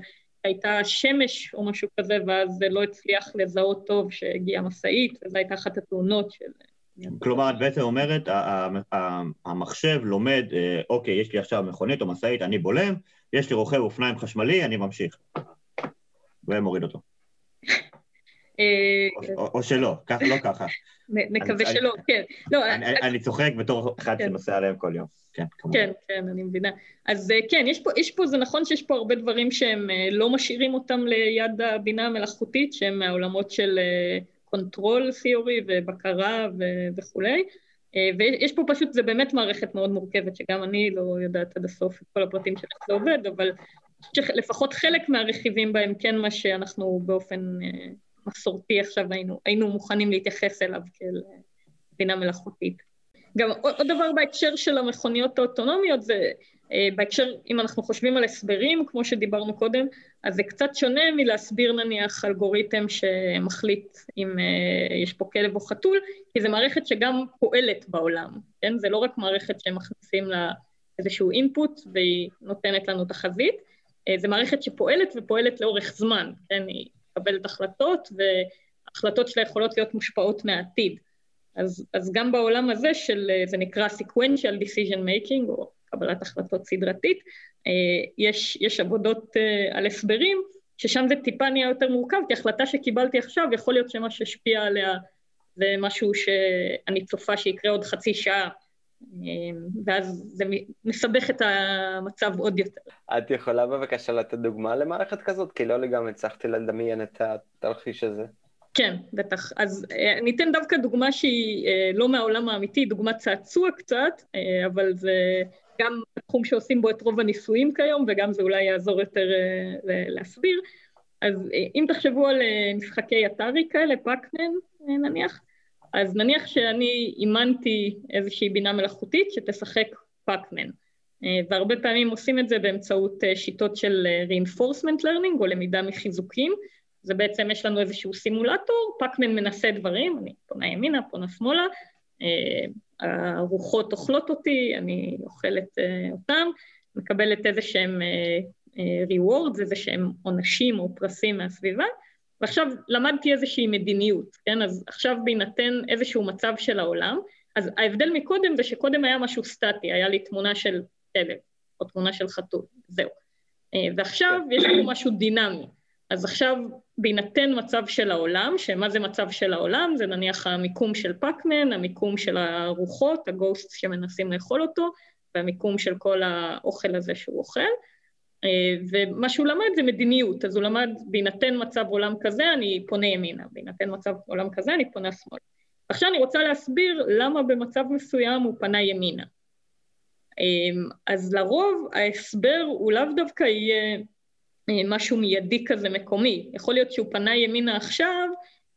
הייתה שמש או משהו כזה, ואז זה לא הצליח לזהות טוב שהגיעה משאית, וזו הייתה אחת התאונות של... כלומר, את בעצם אומרת, המחשב לומד, אה, אוקיי, יש לי עכשיו מכונית או משאית, אני בולם, יש לי רוכב אופניים חשמלי, אני ממשיך. ומוריד אותו. אה, או שלא, לא ככה. נקווה שלא, כן. לא, אני צוחק בתור אחד כן. שנוסע עליהם כל יום. כן, כמובן. כן, כן, אני מבינה. אז אה, כן, יש פה, יש פה, זה נכון שיש פה הרבה דברים שהם לא משאירים אותם ליד הבינה המלאכותית, שהם מהעולמות של control theory ובקרה ו- וכולי. אה, ויש פה פשוט, זה באמת מערכת מאוד מורכבת, שגם אני לא יודעת עד הסוף את כל הפרטים של איך זה עובד, אבל לפחות חלק מהרכיבים בהם כן מה שאנחנו באופן אה, מסורתי עכשיו היינו, היינו מוכנים להתייחס אליו כאל אה, בינה מלאכותית. גם עוד דבר בהקשר של המכוניות האוטונומיות זה אה, בהקשר, אם אנחנו חושבים על הסברים, כמו שדיברנו קודם, אז זה קצת שונה מלהסביר נניח אלגוריתם שמחליט אם uh, יש פה כלב או חתול, כי זו מערכת שגם פועלת בעולם, כן? זה לא רק מערכת שמכניסים לה איזשהו אינפוט והיא נותנת לנו תחזית, uh, זו מערכת שפועלת ופועלת לאורך זמן, כן? היא מקבלת החלטות והחלטות שלה יכולות להיות מושפעות מהעתיד. אז, אז גם בעולם הזה של, זה נקרא sequential decision making, או קבלת החלטות סדרתית, אה, יש, יש עבודות אה, על הסברים, ששם זה טיפה נהיה יותר מורכב, כי החלטה שקיבלתי עכשיו, יכול להיות שמה שהשפיע עליה זה משהו שאני צופה שיקרה עוד חצי שעה, אה, ואז זה מסבך את המצב עוד יותר. את יכולה בבקשה לתת דוגמה למערכת כזאת? כי לא לגמרי הצלחתי לדמיין את התרחיש הזה. כן, בטח. אז אני אתן דווקא דוגמה שהיא לא מהעולם האמיתי, דוגמה צעצוע קצת, אבל זה גם תחום שעושים בו את רוב הניסויים כיום, וגם זה אולי יעזור יותר להסביר. אז אם תחשבו על משחקי אתרי כאלה, פאקמן נניח, אז נניח שאני אימנתי איזושהי בינה מלאכותית שתשחק פאקמן. Uh, והרבה פעמים עושים את זה באמצעות uh, שיטות של uh, reinforcement learning או למידה מחיזוקים. זה בעצם, יש לנו איזשהו סימולטור, פאקמן מנסה דברים, אני פונה ימינה, פונה שמאלה, הרוחות אוכלות אותי, אני אוכלת אה, אותם, מקבלת איזה שהם אה, אה, rewards, איזה שהם עונשים או פרסים מהסביבה, ועכשיו למדתי איזושהי מדיניות, כן? אז עכשיו בהינתן איזשהו מצב של העולם, אז ההבדל מקודם זה שקודם היה משהו סטטי, היה לי תמונה של כלב, או תמונה של חתול, זהו. ועכשיו יש פה משהו דינמי. אז עכשיו, בהינתן מצב של העולם, שמה זה מצב של העולם? זה נניח המיקום של פאקמן, המיקום של הרוחות, הגוסט שמנסים לאכול אותו, והמיקום של כל האוכל הזה שהוא אוכל. אה, ומה שהוא למד זה מדיניות, אז הוא למד, בהינתן מצב עולם כזה, אני פונה ימינה, בהינתן מצב עולם כזה, אני פונה שמאלה. עכשיו אני רוצה להסביר למה במצב מסוים הוא פנה ימינה. אה, אז לרוב ההסבר הוא לאו דווקא יהיה אה, משהו מיידי כזה מקומי. יכול להיות שהוא פנה ימינה עכשיו,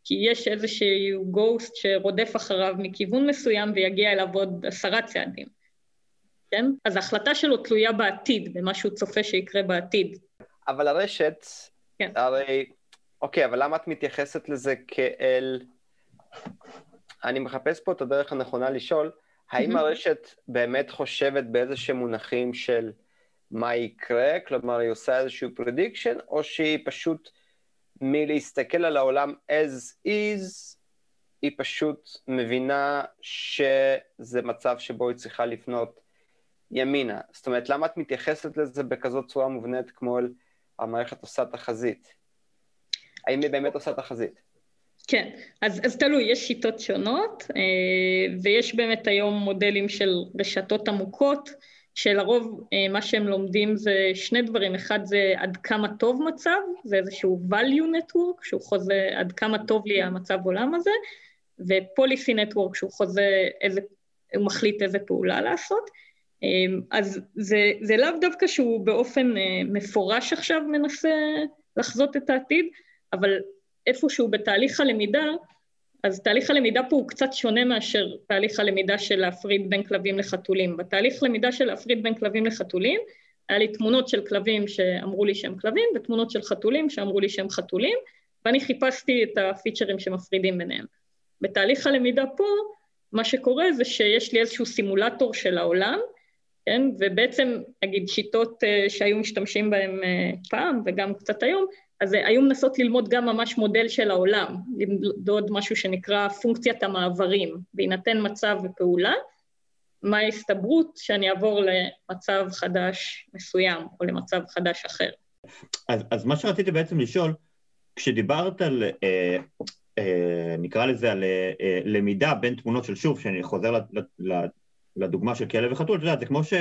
כי יש איזשהו גוסט שרודף אחריו מכיוון מסוים ויגיע אליו עוד עשרה צעדים, כן? אז ההחלטה שלו תלויה בעתיד, במה שהוא צופה שיקרה בעתיד. אבל הרשת, כן. הרי, אוקיי, אבל למה את מתייחסת לזה כאל... אני מחפש פה את הדרך הנכונה לשאול, האם הרשת באמת חושבת באיזה שהם מונחים של... מה יקרה, כלומר היא עושה איזשהו prediction, או שהיא פשוט מלהסתכל על העולם as is, היא פשוט מבינה שזה מצב שבו היא צריכה לפנות ימינה. זאת אומרת, למה את מתייחסת לזה בכזאת צורה מובנית כמו המערכת עושה תחזית? האם היא באמת עושה תחזית? כן, אז, אז תלוי, יש שיטות שונות, אה, ויש באמת היום מודלים של רשתות עמוקות, שלרוב אה, מה שהם לומדים זה שני דברים, אחד זה עד כמה טוב מצב, זה איזשהו value network, שהוא חוזה עד כמה טוב לי המצב עולם הזה, ו-policy network, שהוא חוזה איזה, הוא מחליט איזה פעולה לעשות. אה, אז זה, זה לאו דווקא שהוא באופן מפורש עכשיו מנסה לחזות את העתיד, אבל איפשהו בתהליך הלמידה, אז תהליך הלמידה פה הוא קצת שונה מאשר תהליך הלמידה של להפריד בין כלבים לחתולים. בתהליך למידה של להפריד בין כלבים לחתולים, היה לי תמונות של כלבים שאמרו לי שהם כלבים, ותמונות של חתולים שאמרו לי שהם חתולים, ואני חיפשתי את הפיצ'רים שמפרידים ביניהם. בתהליך הלמידה פה, מה שקורה זה שיש לי איזשהו סימולטור של העולם, כן? ובעצם, נגיד, שיטות uh, שהיו משתמשים בהן uh, פעם וגם קצת היום, אז היו מנסות ללמוד גם ממש מודל של העולם, למדוד משהו שנקרא פונקציית המעברים, בהינתן מצב ופעולה, מה ההסתברות שאני אעבור למצב חדש מסוים או למצב חדש אחר. אז, אז מה שרציתי בעצם לשאול, כשדיברת על, אה, אה, נקרא לזה, על אה, למידה בין תמונות של שוב, שאני חוזר לדוגמה של כלב וחתול, אתה יודע, זה כמו ש...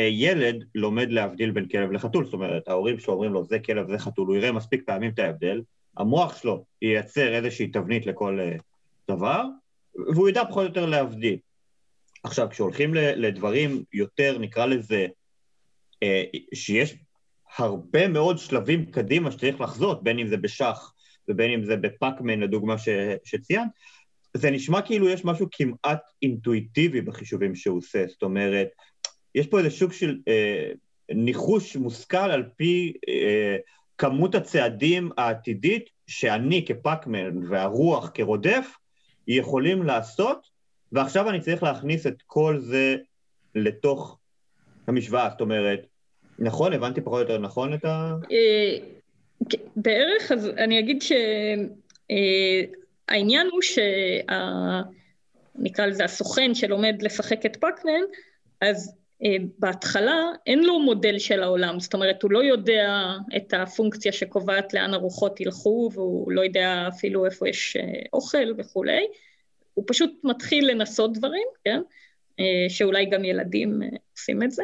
ילד לומד להבדיל בין כלב לחתול, זאת אומרת, ההורים שלו אומרים לו זה כלב, זה חתול, הוא יראה מספיק פעמים את ההבדל, המוח שלו ייצר איזושהי תבנית לכל uh, דבר, והוא ידע פחות או יותר להבדיל. עכשיו, כשהולכים לדברים יותר, נקרא לזה, uh, שיש הרבה מאוד שלבים קדימה שצריך לחזות, בין אם זה בשח ובין אם זה בפאקמן, לדוגמה ש, שציינת, זה נשמע כאילו יש משהו כמעט אינטואיטיבי בחישובים שהוא עושה, זאת אומרת, יש פה איזה שוק של אה, ניחוש מושכל על פי אה, כמות הצעדים העתידית שאני כפאקמן והרוח כרודף יכולים לעשות, ועכשיו אני צריך להכניס את כל זה לתוך המשוואה, זאת אומרת, נכון? הבנתי פחות או יותר נכון את ה... אה, בערך, אז אני אגיד שהעניין אה, הוא שה... נקרא לזה הסוכן שלומד לשחק את פאקמן, אז אה, בהתחלה אין לו מודל של העולם, זאת אומרת הוא לא יודע את הפונקציה שקובעת לאן הרוחות ילכו והוא לא יודע אפילו איפה יש אה, אוכל וכולי, הוא פשוט מתחיל לנסות דברים, כן? אה, שאולי גם ילדים עושים את זה,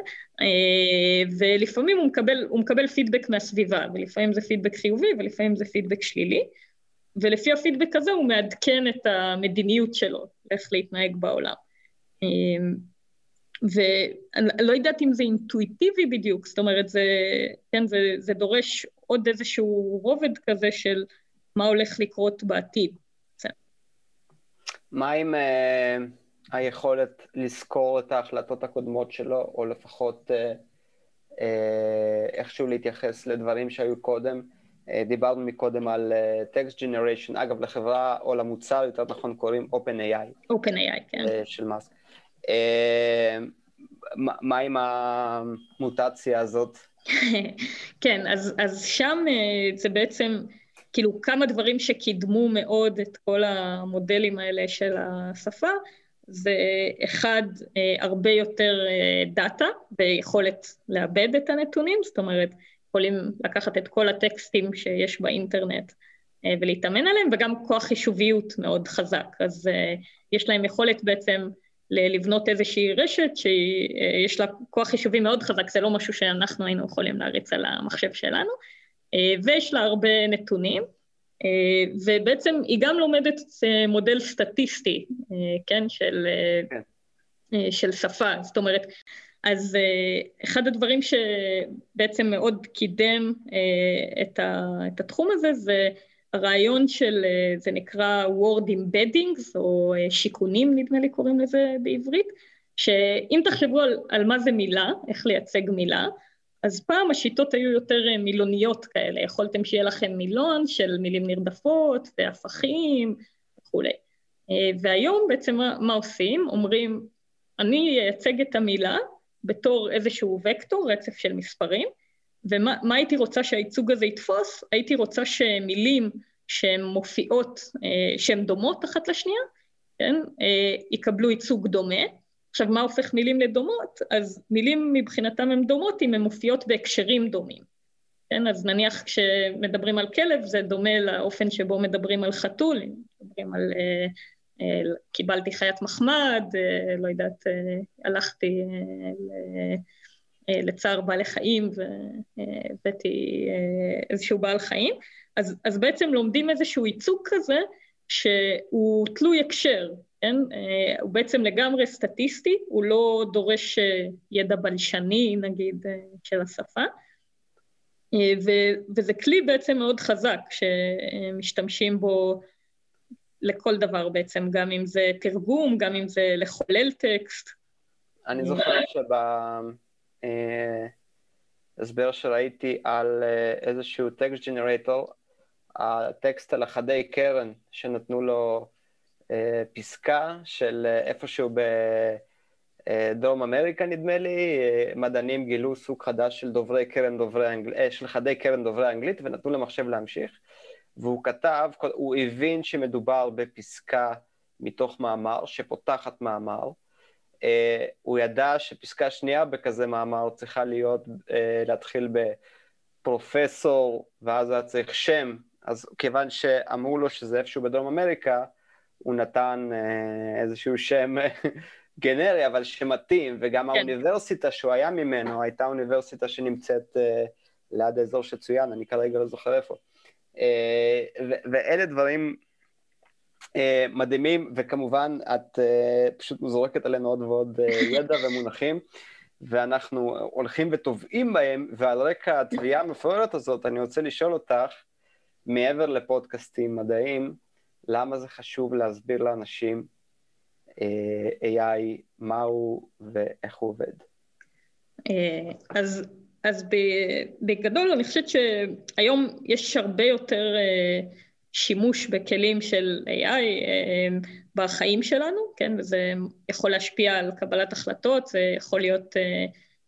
ולפעמים הוא מקבל, הוא מקבל פידבק מהסביבה, ולפעמים זה פידבק חיובי ולפעמים זה פידבק שלילי, ולפי הפידבק הזה הוא מעדכן את המדיניות שלו, איך להתנהג בעולם. ואני לא יודעת אם זה אינטואיטיבי בדיוק, זאת אומרת, זה, כן, זה, זה דורש עוד איזשהו רובד כזה של מה הולך לקרות בעתיד. מה עם uh, היכולת לזכור את ההחלטות הקודמות שלו, או לפחות uh, uh, איכשהו להתייחס לדברים שהיו קודם? Uh, דיברנו מקודם על uh, text generation, אגב, לחברה או למוצר, יותר נכון קוראים OpenAI. OpenAI, כן. Uh, של מאסק. אה, מה עם המוטציה הזאת? כן, אז, אז שם אה, זה בעצם כאילו כמה דברים שקידמו מאוד את כל המודלים האלה של השפה, זה אחד, אה, הרבה יותר דאטה ויכולת לעבד את הנתונים, זאת אומרת, יכולים לקחת את כל הטקסטים שיש באינטרנט ולהתאמן עליהם, וגם כוח חישוביות מאוד חזק, אז יש להם יכולת בעצם לבנות איזושהי רשת שיש לה כוח חישובי מאוד חזק, זה לא משהו שאנחנו היינו יכולים להריץ על המחשב שלנו, אה, ויש לה הרבה נתונים, אה, ובעצם היא גם לומדת אה, מודל סטטיסטי, כן, של, כן. של שפה, זאת אומרת, אז אחד הדברים שבעצם מאוד קידם את התחום הזה זה הרעיון של, אה, זה נקרא word embeddings, או אה, שיכונים נדמה לי קוראים לזה בעברית, שאם תחשבו על, על מה זה מילה, איך לייצג מילה, אז פעם השיטות היו יותר אה, מילוניות כאלה, יכולתם שיהיה לכם מילון של מילים נרדפות והפכים וכולי. והיום בעצם מה, מה עושים? אומרים, אני אייצג את המילה בתור איזשהו וקטור, רצף של מספרים, ומה הייתי רוצה שהייצוג הזה יתפוס? הייתי רוצה שמילים שהן מופיעות, אה, שהן דומות אחת לשנייה, כן, אה, יקבלו ייצוג דומה, עכשיו, מה הופך מילים לדומות? אז מילים מבחינתם הן דומות אם הן מופיעות בהקשרים דומים. כן, אז נניח כשמדברים על כלב זה דומה לאופן שבו מדברים על חתול, אם מדברים על אה, קיבלתי חיית מחמד, אה, לא יודעת, אה, הלכתי אה, לצער בעלי חיים והבאתי איזשהו בעל חיים, אז, אז בעצם לומדים איזשהו ייצוג כזה שהוא תלוי הקשר, כן? הוא בעצם לגמרי סטטיסטי, הוא לא דורש ידע בלשני, נגיד, של השפה, וזה כלי בעצם מאוד חזק, שמשתמשים בו לכל דבר בעצם, גם אם זה תרגום, גם אם זה לחולל טקסט. אני זוכר שבהסבר שראיתי על איזשהו טקסט ג'נרטור, הטקסט על החדי קרן שנתנו לו אה, פסקה של אה, איפשהו בדרום אמריקה, נדמה לי, אה, מדענים גילו סוג חדש של דוברי קרן דוברי אנגלית, של חדי קרן דוברי אנגלית, ונתנו למחשב להמשיך. והוא כתב, הוא הבין שמדובר בפסקה מתוך מאמר, שפותחת מאמר. הוא ידע שפסקה שנייה בכזה מאמר צריכה להיות, להתחיל בפרופסור, ואז היה צריך שם. אז כיוון שאמרו לו שזה איפשהו בדרום אמריקה, הוא נתן אה, איזשהו שם גנרי, אבל שמתאים, וגם כן. האוניברסיטה שהוא היה ממנו הייתה אוניברסיטה שנמצאת אה, ליד האזור שצוין, אני כרגע לא זוכר איפה. אה, ואלה דברים מדהימים, וכמובן, את פשוט זורקת עלינו עוד ועוד ידע ומונחים. ואנחנו הולכים וטובעים בהם, ועל רקע התביעה המפוארת הזאת, אני רוצה לשאול אותך, מעבר לפודקאסטים מדעיים, למה זה חשוב להסביר לאנשים אה, AI, מהו ואיך הוא עובד? אה, אז, אז בגדול אני חושבת שהיום יש הרבה יותר אה, שימוש בכלים של AI בחיים שלנו, כן, וזה יכול להשפיע על קבלת החלטות, זה יכול להיות,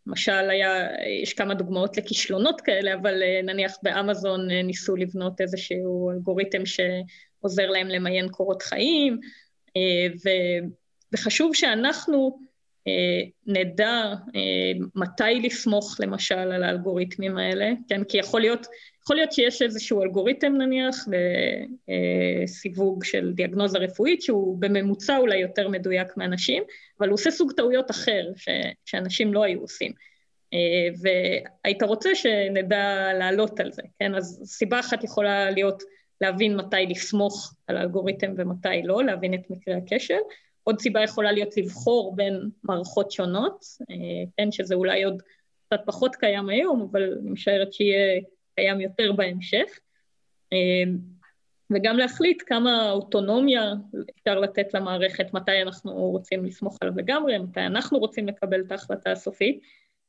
למשל היה, יש כמה דוגמאות לכישלונות כאלה, אבל נניח באמזון ניסו לבנות איזשהו אלגוריתם ש... עוזר להם למיין קורות חיים, אה, ו, וחשוב שאנחנו אה, נדע אה, מתי לסמוך למשל על האלגוריתמים האלה, כן? כי יכול להיות, יכול להיות שיש איזשהו אלגוריתם נניח בסיווג של דיאגנוזה רפואית שהוא בממוצע אולי יותר מדויק מאנשים, אבל הוא עושה סוג טעויות אחר ש, שאנשים לא היו עושים. והיית רוצה שנדע לעלות על זה, כן? אז סיבה אחת יכולה להיות להבין מתי לסמוך על האלגוריתם ומתי לא, להבין את מקרה הכשל. עוד סיבה יכולה להיות לבחור בין מערכות שונות, אה, כן, שזה אולי עוד קצת פחות קיים היום, אבל אני משערת שיהיה קיים יותר בהמשך. אה, וגם להחליט כמה אוטונומיה אפשר לתת למערכת, מתי אנחנו רוצים לסמוך עליו לגמרי, מתי אנחנו רוצים לקבל את ההחלטה הסופית.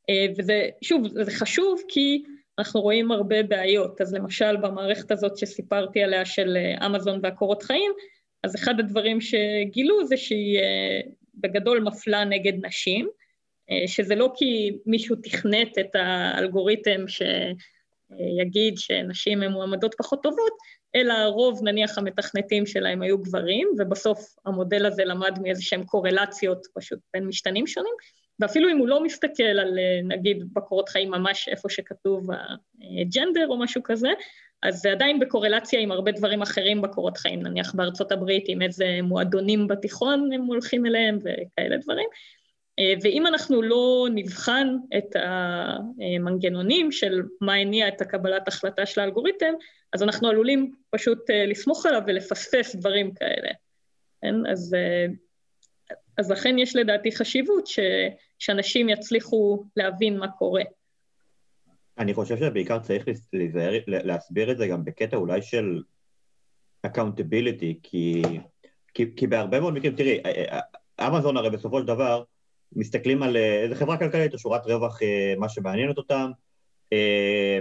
אה, וזה, שוב, זה חשוב כי אנחנו רואים הרבה בעיות. אז למשל במערכת הזאת שסיפרתי עליה של אמזון והקורות חיים, אז אחד הדברים שגילו זה שהיא אה, בגדול מפלה נגד נשים, אה, שזה לא כי מישהו תכנת את האלגוריתם שיגיד שנשים הן מועמדות פחות טובות, אלא הרוב נניח המתכנתים שלהם היו גברים, ובסוף המודל הזה למד מאיזה שהם קורלציות פשוט בין משתנים שונים, ואפילו אם הוא לא מסתכל על אה, נגיד בקורות חיים ממש איפה שכתוב הג'נדר או משהו כזה, אז זה עדיין בקורלציה עם הרבה דברים אחרים בקורות חיים, נניח בארצות הברית עם איזה מועדונים בתיכון הם הולכים אליהם וכאלה דברים. אה, ואם אנחנו לא נבחן את המנגנונים של מה הניע את הקבלת החלטה של האלגוריתם, אז אנחנו עלולים פשוט אה, לסמוך עליו ולפספס דברים כאלה. כן? אז, אז לכן יש לדעתי חשיבות ש... שאנשים יצליחו להבין מה קורה. אני חושב שבעיקר צריך להיזהר, להסביר את זה גם בקטע אולי של accountability, כי, כי, כי בהרבה מאוד מקרים, תראי, אמזון הרי בסופו של דבר מסתכלים על איזה חברה כלכלית או שורת רווח, אה, מה שמעניינת אותם, אה,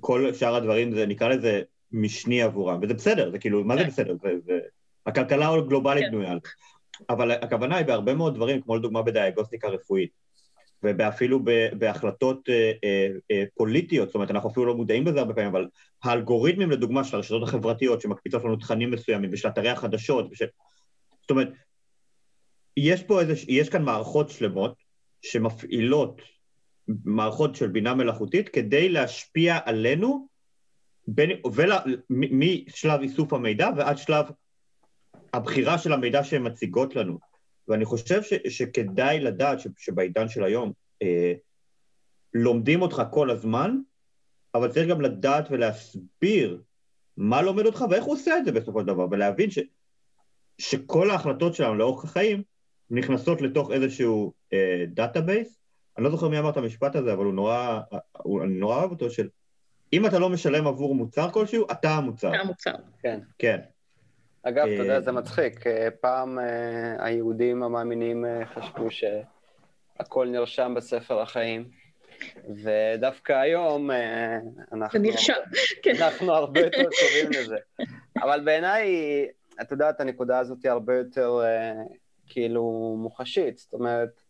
כל שאר הדברים זה, נקרא לזה, משני עבורם, וזה בסדר, זה כאילו, מה זה כן. בסדר? זה, זה, הכלכלה הגלובלית כן. בנויה על זה. אבל הכוונה היא בהרבה מאוד דברים, כמו לדוגמה בדיאגוסטיקה רפואית, ואפילו בהחלטות אה, אה, אה, פוליטיות, זאת אומרת, אנחנו אפילו לא מודעים לזה הרבה פעמים, אבל האלגוריתמים, לדוגמה, של הרשתות החברתיות, שמקפיצות לנו תכנים מסוימים, ושל אתרי החדשות, ושל... זאת אומרת, יש פה איזה, יש כאן מערכות שלמות שמפעילות מערכות של בינה מלאכותית כדי להשפיע עלינו בין, ול, משלב איסוף המידע ועד שלב הבחירה של המידע שהן מציגות לנו. ואני חושב ש, שכדאי לדעת ש, שבעידן של היום אה, לומדים אותך כל הזמן, אבל צריך גם לדעת ולהסביר מה לומד אותך ואיך הוא עושה את זה בסופו של דבר, ולהבין ש, שכל ההחלטות שלנו לאורך החיים נכנסות לתוך איזשהו database. אה, אני לא זוכר מי אמר את המשפט הזה, אבל הוא נורא, הוא, אני נורא אוהב אותו, של אם אתה לא משלם עבור מוצר כלשהו, אתה המוצר. אתה המוצר. כן. כן. אגב, אתה יודע, אה, זה מצחיק. אה, פעם אה, היהודים המאמינים חשבו שהכל נרשם בספר החיים, ודווקא היום אנחנו... זה נרשם, כן. אנחנו הרבה יותר טובים לזה. אבל בעיניי, את יודעת, הנקודה הזאת היא הרבה יותר כאילו מוחשית. זאת אומרת,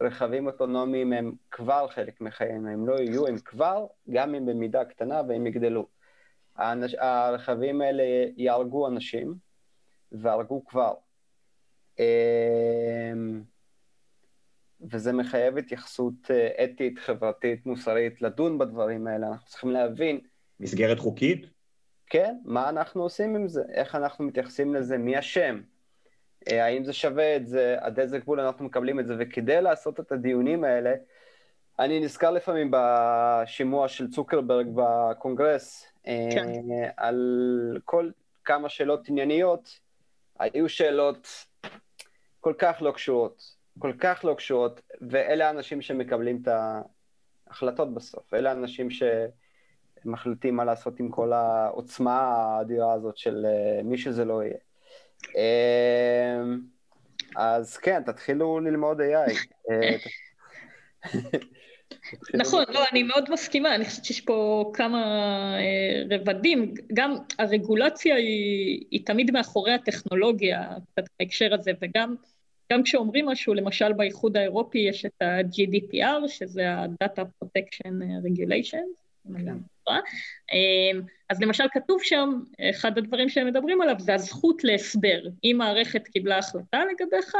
רכבים אוטונומיים הם כבר חלק מחיינו, הם לא יהיו, הם כבר, גם אם במידה קטנה והם יגדלו. האנש, הרכבים האלה יהרגו אנשים, והרגו כבר. אמ, וזה מחייב התייחסות אה, אתית, חברתית, מוסרית, לדון בדברים האלה. אנחנו צריכים להבין... מסגרת חוקית? כן, מה אנחנו עושים עם זה? איך אנחנו מתייחסים לזה? מי אשם? אה, האם זה שווה את זה? עד איזה גבול אנחנו מקבלים את זה? וכדי לעשות את הדיונים האלה, אני נזכר לפעמים בשימוע של צוקרברג בקונגרס, כן. אה, על כל כמה שאלות ענייניות, היו שאלות כל כך לא קשורות, כל כך לא קשורות, ואלה האנשים שמקבלים את ההחלטות בסוף, אלה האנשים שמחליטים מה לעשות עם כל העוצמה האדירה הזאת של אה, מי שזה לא יהיה. אה, אז כן, תתחילו ללמוד AI. נכון, לא, אני מאוד מסכימה, אני חושבת שיש פה כמה אה, רבדים, גם הרגולציה היא, היא תמיד מאחורי הטכנולוגיה, קצת בהקשר הזה, וגם גם כשאומרים משהו, למשל באיחוד האירופי יש את ה-GDPR, שזה ה-Data Protection Regulation, כן. אמ, אז למשל כתוב שם, אחד הדברים שהם מדברים עליו זה הזכות להסבר. אם מערכת קיבלה החלטה לגביך,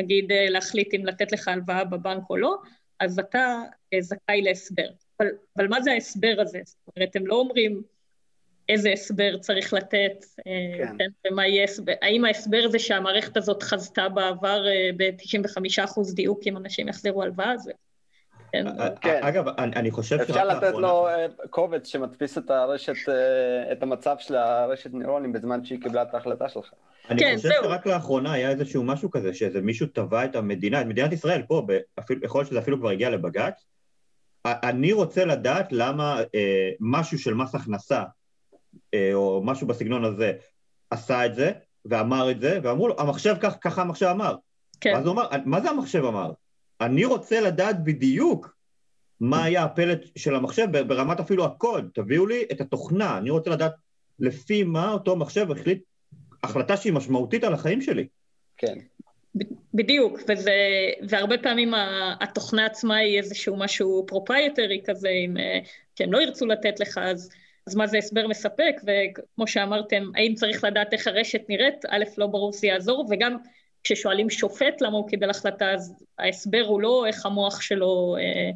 נגיד אה, להחליט אם לתת לך הלוואה בבנק או לא, אז אתה אה, זכאי להסבר. אבל, אבל מה זה ההסבר הזה? זאת אומרת, הם לא אומרים איזה הסבר צריך לתת, אה, כן. כן, ומה יהיה הסבר, האם ההסבר הזה שהמערכת הזאת חזתה בעבר אה, ב-95% דיוק אם אנשים יחזירו הלוואה, זה... כן. כן. אגב, אני חושב אפשר לתת לו קובץ שמדפיס את הרשת, את המצב של הרשת נוירונים בזמן שהיא קיבלה את ההחלטה שלך. אני כן, חושב זהו. שרק לאחרונה היה איזשהו משהו כזה, שאיזה מישהו תבע את המדינה, את מדינת ישראל פה, אפילו, יכול להיות שזה אפילו כבר הגיע לבג"ץ. אני רוצה לדעת למה אה, משהו של מס הכנסה, אה, או משהו בסגנון הזה, עשה את זה, ואמר את זה, ואמרו לו, המחשב כך, ככה המחשב אמר. כן. ואז הוא אמר, מה זה המחשב אמר? אני רוצה לדעת בדיוק מה היה הפלט של המחשב ברמת אפילו הקוד, תביאו לי את התוכנה, אני רוצה לדעת לפי מה אותו מחשב החליט החלטה שהיא משמעותית על החיים שלי. כן. בדיוק, וזה, והרבה פעמים התוכנה עצמה היא איזשהו משהו proprietary כזה, אם, שהם לא ירצו לתת לך, אז, אז מה זה הסבר מספק, וכמו שאמרתם, האם צריך לדעת איך הרשת נראית, א', לא ברור שזה יעזור, וגם כששואלים שופט למה הוא קיבל החלטה, אז ההסבר הוא לא איך המוח שלו אה,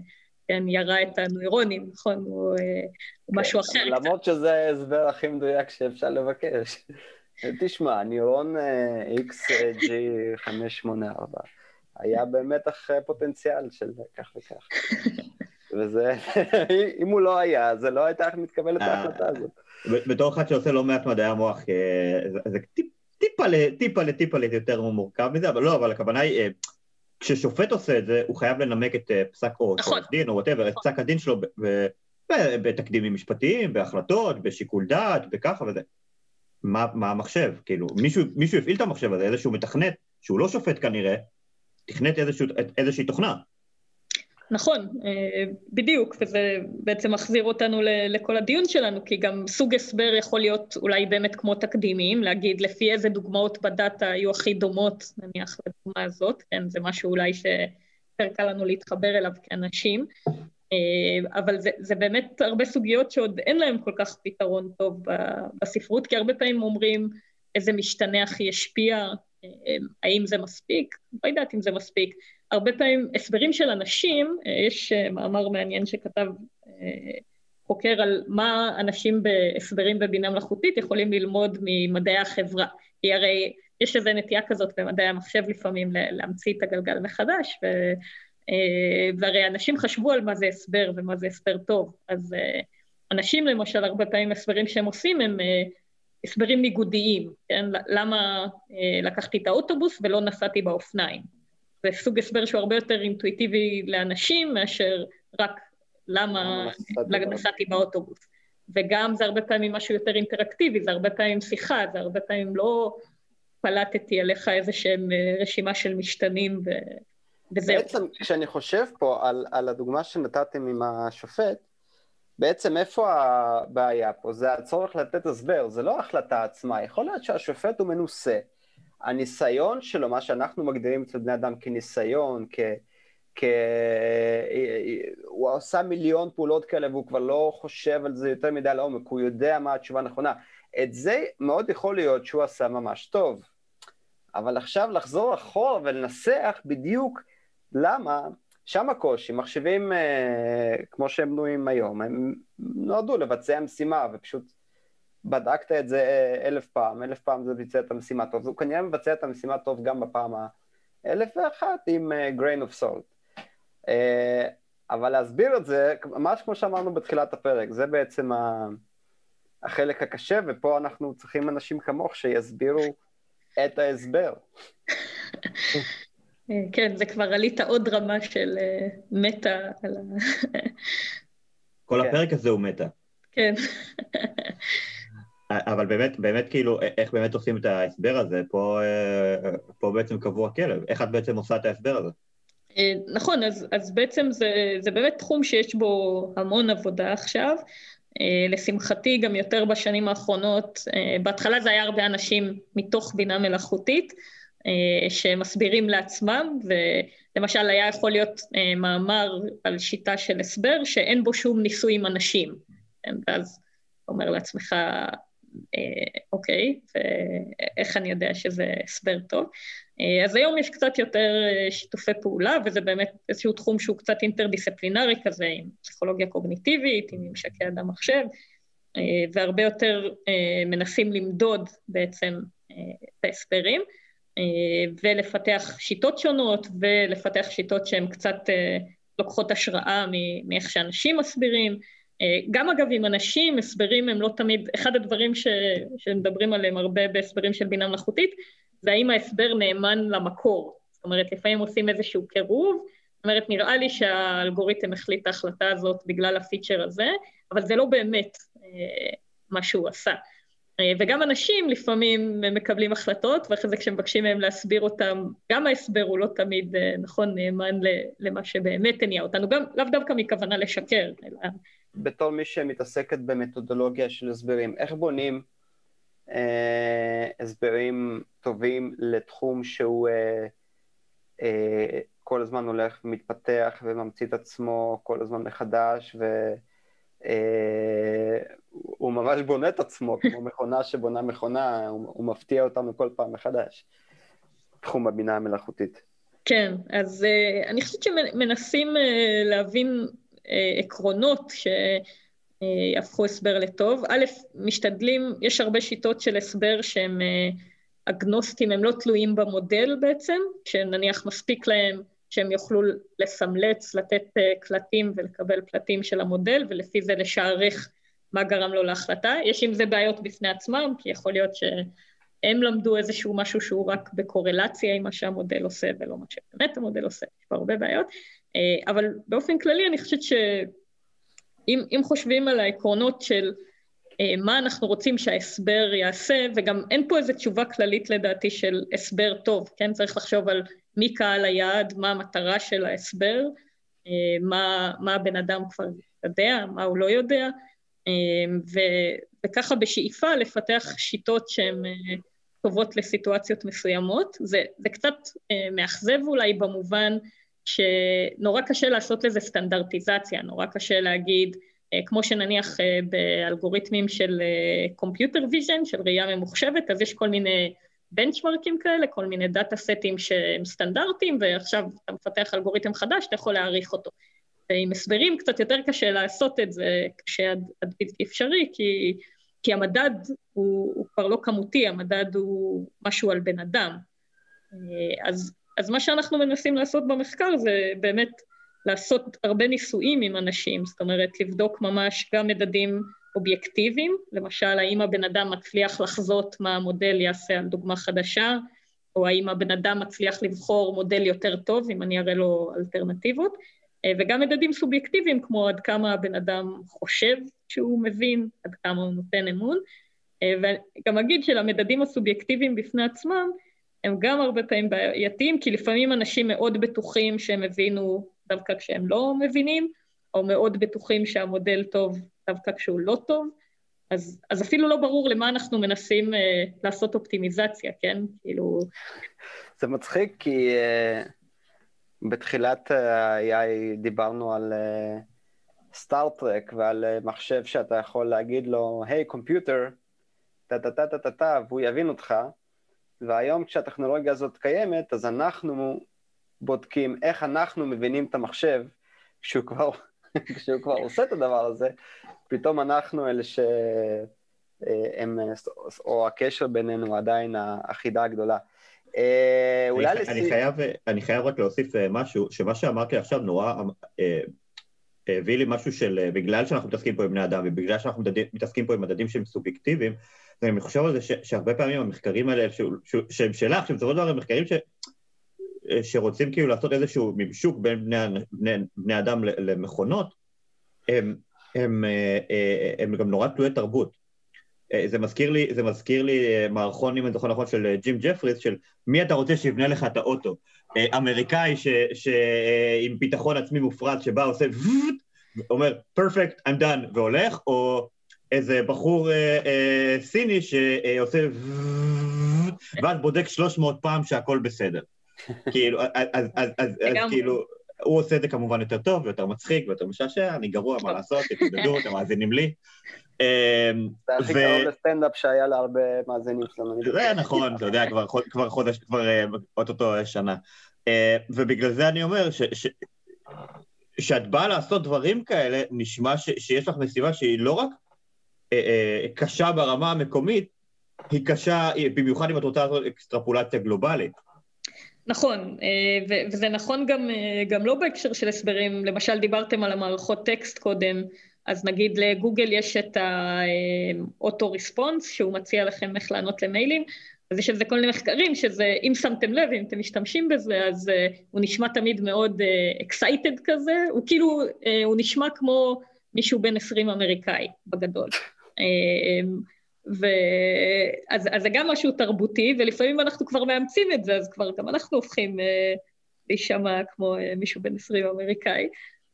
כן, ירה את הנוירונים, נכון? הוא, אה, הוא משהו כן, אחר. למרות שזה ההסבר הכי מדויק שאפשר לבקש. תשמע, נירון אה, XG584 היה במתח אה, פוטנציאל של כך וכך. וזה, אם הוא לא היה, זה לא הייתה מתקבלת ההחלטה הזאת. בתור אחד שעושה לא מעט מדעי המוח, זה טיפה לטיפה לטיפה יותר מורכב מזה, אבל לא, אבל הכוונה היא, כששופט עושה את זה, הוא חייב לנמק את פסק או נכון. דין או whatever, את פסק הדין שלו בתקדימים משפטיים, בהחלטות, בשיקול דעת, בככה וזה. מה, מה המחשב, כאילו, מישהו, מישהו הפעיל את המחשב הזה, איזשהו מתכנת, שהוא לא שופט כנראה, תכנת איזשהו, איזושהי תוכנה. נכון, אה, בדיוק, וזה בעצם מחזיר אותנו לכל הדיון שלנו, כי גם סוג הסבר יכול להיות אולי באמת כמו תקדימים, להגיד לפי איזה דוגמאות בדאטה היו הכי דומות, נניח לדוגמה הזאת, כן, זה משהו אולי שיותר קל לנו להתחבר אליו כאנשים, אבל זה, זה באמת הרבה סוגיות שעוד אין להן כל כך פתרון טוב בספרות, כי הרבה פעמים אומרים, איזה משתנה הכי ישפיע, האם זה מספיק? לא יודעת אם זה מספיק. הרבה פעמים הסברים של אנשים, יש מאמר מעניין שכתב חוקר על מה אנשים בהסברים בבינה מלאכותית יכולים ללמוד ממדעי החברה. כי הרי יש איזו נטייה כזאת במדעי המחשב לפעמים להמציא את הגלגל מחדש, ו, אה, והרי אנשים חשבו על מה זה הסבר ומה זה הסבר טוב, אז אה, אנשים למשל, הרבה פעמים הסברים שהם עושים הם אה, הסברים ניגודיים, כן? למה לקחתי את האוטובוס ולא נסעתי באופניים. זה סוג הסבר שהוא הרבה יותר אינטואיטיבי לאנשים מאשר רק למה נסעתי באוטובוס. וגם זה הרבה פעמים משהו יותר אינטראקטיבי, זה הרבה פעמים שיחה, זה הרבה פעמים לא פלטתי עליך איזה שהם אה, רשימה של משתנים ו... וזהו. בעצם כשאני חושב פה על, על הדוגמה שנתתם עם השופט, בעצם איפה הבעיה פה? זה הצורך לתת הסבר, זה לא ההחלטה עצמה. יכול להיות שהשופט הוא מנוסה. הניסיון שלו, מה שאנחנו מגדירים אצל בני אדם כניסיון, כ... כ... הוא עושה מיליון פעולות כאלה והוא כבר לא חושב על זה יותר מדי לעומק, הוא יודע מה התשובה הנכונה. את זה מאוד יכול להיות שהוא עשה ממש טוב. אבל עכשיו לחזור אחורה ולנסח בדיוק למה, שם הקושי, מחשבים אה, כמו שהם בנויים היום, הם נועדו לבצע משימה ופשוט בדקת את זה אה, אלף פעם, אלף פעם זה ביצע את המשימה טוב, הוא כנראה מבצע את המשימה טוב גם בפעם האלף ואחת עם uh, grain of salt. Uh, אבל להסביר את זה, ממש כמו שאמרנו בתחילת הפרק, זה בעצם ה... החלק הקשה, ופה אנחנו צריכים אנשים כמוך שיסבירו את ההסבר. כן, זה כבר עלית עוד רמה של אה, מטה על ה... כל כן. הפרק הזה הוא מטה. כן. אבל באמת, באמת כאילו, איך באמת עושים את ההסבר הזה? פה, אה, פה בעצם קבוע כלב. איך את בעצם עושה את ההסבר הזה? אה, נכון, אז, אז בעצם זה, זה באמת תחום שיש בו המון עבודה עכשיו. אה, לשמחתי גם יותר בשנים האחרונות, אה, בהתחלה זה היה הרבה אנשים מתוך בינה מלאכותית אה, שמסבירים לעצמם, ולמשל היה יכול להיות מאמר על שיטה של הסבר שאין בו שום ניסוי עם אנשים, כן, ואז אומר לעצמך, אוקיי, ואיך אני יודע שזה הסבר טוב? אה, אז היום יש קצת יותר אה, שיתופי פעולה, וזה באמת איזשהו תחום שהוא קצת אינטרדיסציפלינרי כזה, עם פסיכולוגיה קוגניטיבית, עם ממשקי אדם מחשב, אה, והרבה יותר מנסים למדוד בעצם את ההסברים, ולפתח שיטות שונות, ולפתח שיטות שהן קצת לוקחות השראה מאיך שאנשים מסבירים. גם אגב עם אנשים, הסברים הם לא תמיד, אחד הדברים ש, שמדברים עליהם הרבה בהסברים של בינה מלאכותית, והאם ההסבר נאמן למקור. זאת אומרת, לפעמים עושים איזשהו קירוב, זאת אומרת, נראה לי שהאלגוריתם החליט את ההחלטה הזאת בגלל הפיצ'ר הזה, אבל זה לא באמת אה, מה שהוא עשה. אה, וגם אנשים לפעמים מקבלים החלטות, ואחרי זה כשמבקשים מהם להסביר אותם, גם ההסבר הוא לא תמיד, אה, נכון, נאמן למה שבאמת הניע אותנו, גם לאו דווקא מכוונה לשקר, אלא... בתור מי שמתעסקת במתודולוגיה של הסברים, איך בונים אה, הסברים טובים לתחום שהוא אה, אה, כל הזמן הולך ומתפתח וממציא את עצמו כל הזמן מחדש, והוא אה, ממש בונה את עצמו כמו מכונה שבונה מכונה, הוא, הוא מפתיע אותנו כל פעם מחדש, תחום הבינה המלאכותית. כן, אז uh, אני חושבת שמנסים uh, להבין uh, עקרונות ש... יהפכו הסבר לטוב. א', משתדלים, יש הרבה שיטות של הסבר שהם אגנוסטיים, הם לא תלויים במודל בעצם, שנניח מספיק להם שהם יוכלו לסמלץ, לתת אה, קלטים ולקבל פלטים של המודל, ולפי זה לשערך מה גרם לו להחלטה. יש עם זה בעיות בפני עצמם, כי יכול להיות שהם למדו איזשהו משהו שהוא רק בקורלציה עם מה שהמודל עושה ולא מה שבאמת המודל עושה, יש פה הרבה בעיות. אה, אבל באופן כללי אני חושבת ש... אם, אם חושבים על העקרונות של אה, מה אנחנו רוצים שההסבר יעשה, וגם אין פה איזו תשובה כללית לדעתי של הסבר טוב, כן? צריך לחשוב על מי קהל היעד, מה המטרה של ההסבר, אה, מה, מה הבן אדם כבר יודע, מה הוא לא יודע, אה, ו, וככה בשאיפה לפתח שיטות שהן אה, טובות לסיטואציות מסוימות. זה, זה קצת מאכזב אולי במובן שנורא קשה לעשות לזה סטנדרטיזציה, נורא קשה להגיד כמו שנניח באלגוריתמים של computer vision, של ראייה ממוחשבת, אז יש כל מיני בנצ'מרקים כאלה, כל מיני דאטה סטים שהם סטנדרטיים, ועכשיו אתה מפתח אלגוריתם חדש, אתה יכול להעריך אותו. ועם הסברים קצת יותר קשה לעשות את זה, קשה עד, עד בלתי אפשרי, כי, כי המדד הוא, הוא כבר לא כמותי, המדד הוא משהו על בן אדם. אז, אז מה שאנחנו מנסים לעשות במחקר זה באמת לעשות הרבה ניסויים עם אנשים, זאת אומרת, לבדוק ממש גם מדדים אובייקטיביים, למשל, האם הבן אדם מצליח לחזות מה המודל יעשה על דוגמה חדשה, או האם הבן אדם מצליח לבחור מודל יותר טוב, אם אני אראה לו אלטרנטיבות, אה, וגם מדדים סובייקטיביים, כמו עד כמה הבן אדם חושב שהוא מבין, עד כמה הוא נותן אמון, אה, וגם אגיד שלמדדים הסובייקטיביים בפני עצמם, הם גם הרבה פעמים בעייתיים, כי לפעמים אנשים מאוד בטוחים שהם הבינו דווקא כשהם לא מבינים, או מאוד בטוחים שהמודל טוב דווקא כשהוא לא טוב, אז, אז אפילו לא ברור למה אנחנו מנסים אה, לעשות אופטימיזציה, כן? כאילו... זה מצחיק כי אה, בתחילת ה-AI דיברנו על סטארט-טרק אה, ועל אה, מחשב שאתה יכול להגיד לו, היי, קומפיוטר, טה-טה-טה-טה-טה, והוא יבין אותך, והיום כשהטכנולוגיה הזאת קיימת, אז אנחנו בודקים איך אנחנו מבינים את המחשב כשהוא כבר, כשהוא כבר עושה את הדבר הזה, פתאום אנחנו אלה ש... הם, או הקשר בינינו עדיין החידה הגדולה. אה, אולי לסיום... אני חייב, אני חייב רק להוסיף אה, משהו, שמה שאמרתי עכשיו נורא אה, הביא לי משהו של, בגלל שאנחנו מתעסקים פה עם בני אדם ובגלל שאנחנו מתעסקים פה עם מדדים שהם סובייקטיביים, אני חושב על זה ש, שהרבה פעמים המחקרים האלה, שהם שלך, שהם בסופו של דבר הם מחקרים ש, שרוצים כאילו לעשות איזשהו ממשוק בין בני, בני, בני אדם למכונות, הם, הם, הם, הם גם נורא תלויי תרבות. אה, זה מזכיר לי, זה מזכיר לי אה, מערכון, אם אני זוכר נכון, של אה, ג'ים ג'פריס, של מי אתה רוצה שיבנה לך את האוטו. אמריקאי ש, ש, עם ביטחון עצמי מופרט, שבא עושה אומר, perfect, I'm done, והולך, או איזה בחור אה, אה, סיני שעושה ואז בודק 300 פעם שהכל בסדר. כאילו, אז, אז, אז, אז, כאילו, הוא עושה את זה כמובן יותר טוב ויותר מצחיק ויותר משעשע, אני גרוע, מה לעשות, תתמודדו, אתם מאזינים לי. אמ, זה הכי קרוב לסטנדאפ שהיה להרבה מאזינים שלנו. זה נכון, אתה יודע, כבר חודש, כבר אה, אוטוטו שנה. אה, ובגלל זה אני אומר שאת באה לעשות דברים כאלה, נשמע שיש לך משימה שהיא לא רק אה, קשה ברמה המקומית, היא קשה, במיוחד אם את רוצה לעשות אקסטרפולציה גלובלית. נכון, וזה נכון גם, גם לא בהקשר של הסברים, למשל דיברתם על המערכות טקסט קודם, אז נגיד לגוגל יש את האוטו ריספונס, שהוא מציע לכם איך לענות למיילים, אז יש לזה כל מיני מחקרים שזה, אם שמתם לב, אם אתם משתמשים בזה, אז uh, הוא נשמע תמיד מאוד uh, excited כזה, הוא כאילו, uh, הוא נשמע כמו מישהו בן 20 אמריקאי, בגדול. Uh, ואז אז זה גם משהו תרבותי, ולפעמים אנחנו כבר מאמצים את זה, אז כבר גם אנחנו הופכים uh, להישמע כמו uh, מישהו בן 20 אמריקאי.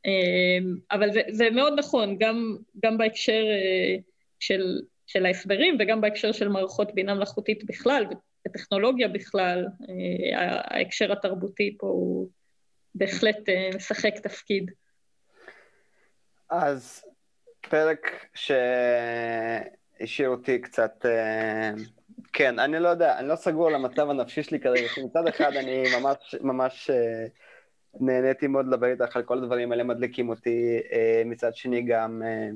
אמ, אבל זה, זה מאוד נכון, גם, גם בהקשר אה, של, של ההסברים וגם בהקשר של מערכות בינה מלאכותית בכלל וטכנולוגיה בכלל, אה, ההקשר התרבותי פה הוא בהחלט אה, משחק תפקיד. אז פרק שהשאיר אותי קצת... כן, אני לא יודע, אני לא סגור על המצב הנפשי שלי כרגע, מצד אחד אני ממש ממש נהניתי מאוד לדבר איתך על כל הדברים האלה, מדליקים אותי. אה, מצד שני גם, אה,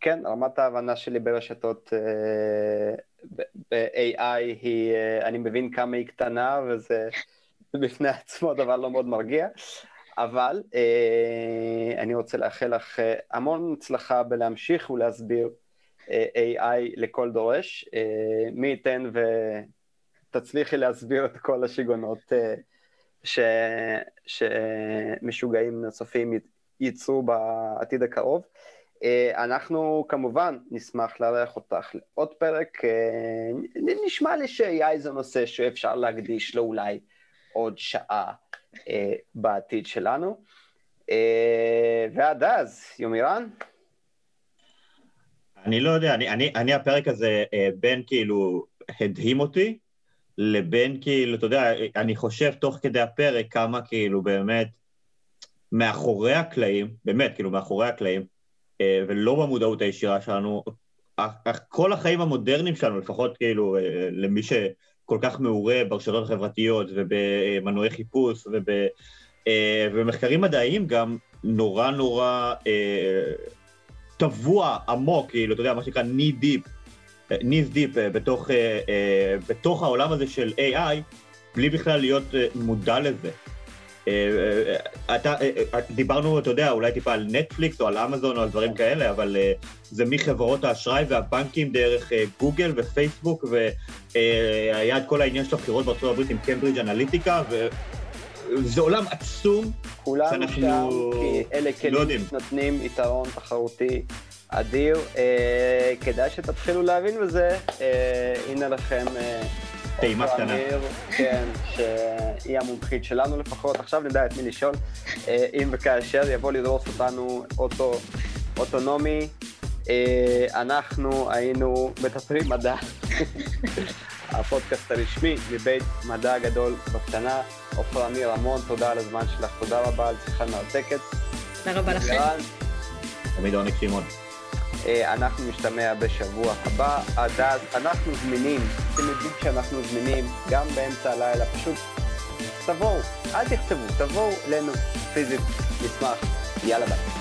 כן, רמת ההבנה שלי ברשתות אה, ב-AI היא, אני מבין כמה היא קטנה, וזה בפני עצמו דבר לא מאוד מרגיע. אבל אני רוצה לאחל לך המון הצלחה בלהמשיך ולהסביר AI לכל דורש. מי ייתן ותצליחי להסביר את כל השיגעונות ש... שמשוגעים נוספים ייצרו בעתיד הקרוב. אה, אנחנו כמובן נשמח לארח אותך לעוד פרק. אה, נשמע לי ש-AI זה נושא שאפשר להקדיש לו אולי עוד שעה אה, בעתיד שלנו. ועד אז, יומירן? אני לא יודע, אני, אני, אני הפרק הזה בין כאילו הדהים אותי, לבין כאילו, אתה יודע, אני חושב תוך כדי הפרק כמה כאילו באמת מאחורי הקלעים, באמת, כאילו מאחורי הקלעים, ולא במודעות הישירה שלנו, כל החיים המודרניים שלנו, לפחות כאילו למי שכל כך מעורה ברשתות החברתיות ובמנועי חיפוש ובמחקרים מדעיים גם נורא נורא טבוע עמוק, כאילו, אתה יודע, מה שנקרא knee deep, knee deep בתוך, בתוך העולם הזה של AI, בלי בכלל להיות מודע לזה. אתה, דיברנו, אתה יודע, אולי טיפה על נטפליקס או על אמזון או על דברים כאלה, אבל זה מחברות האשראי והבנקים דרך גוגל ופייסבוק, והיה את כל העניין של הבחירות בארצות הברית עם קמברידג' אנליטיקה, וזה עולם עצום, כולנו שאנחנו שם, כי אלה כלים שנותנים יתרון תחרותי אדיר. אה, כדאי שתתחילו להבין בזה, אה, הנה לכם... אה, טעימה קטנה. כן, שהיא המומחית שלנו לפחות. עכשיו נדע את מי לשאול. אה, אם וכאשר יבוא לדרוס אותנו אוטו אוטונומי, אה, אנחנו היינו מטפלים מדע. הפודקאסט הרשמי מבית מדע הגדול בקטנה. עופרה אמיר, המון תודה על הזמן שלך, תודה רבה על שיחה מרתקת. תודה רבה לכם. תמיד עונג שמעון. אה, אנחנו נשתמע בשבוע הבא. עד אז אנחנו זמינים, אתם יודעים שאנחנו זמינים גם באמצע הלילה, פשוט תבואו, אל תכתבו, תבואו אלינו פיזית, נשמח, יאללה ביי.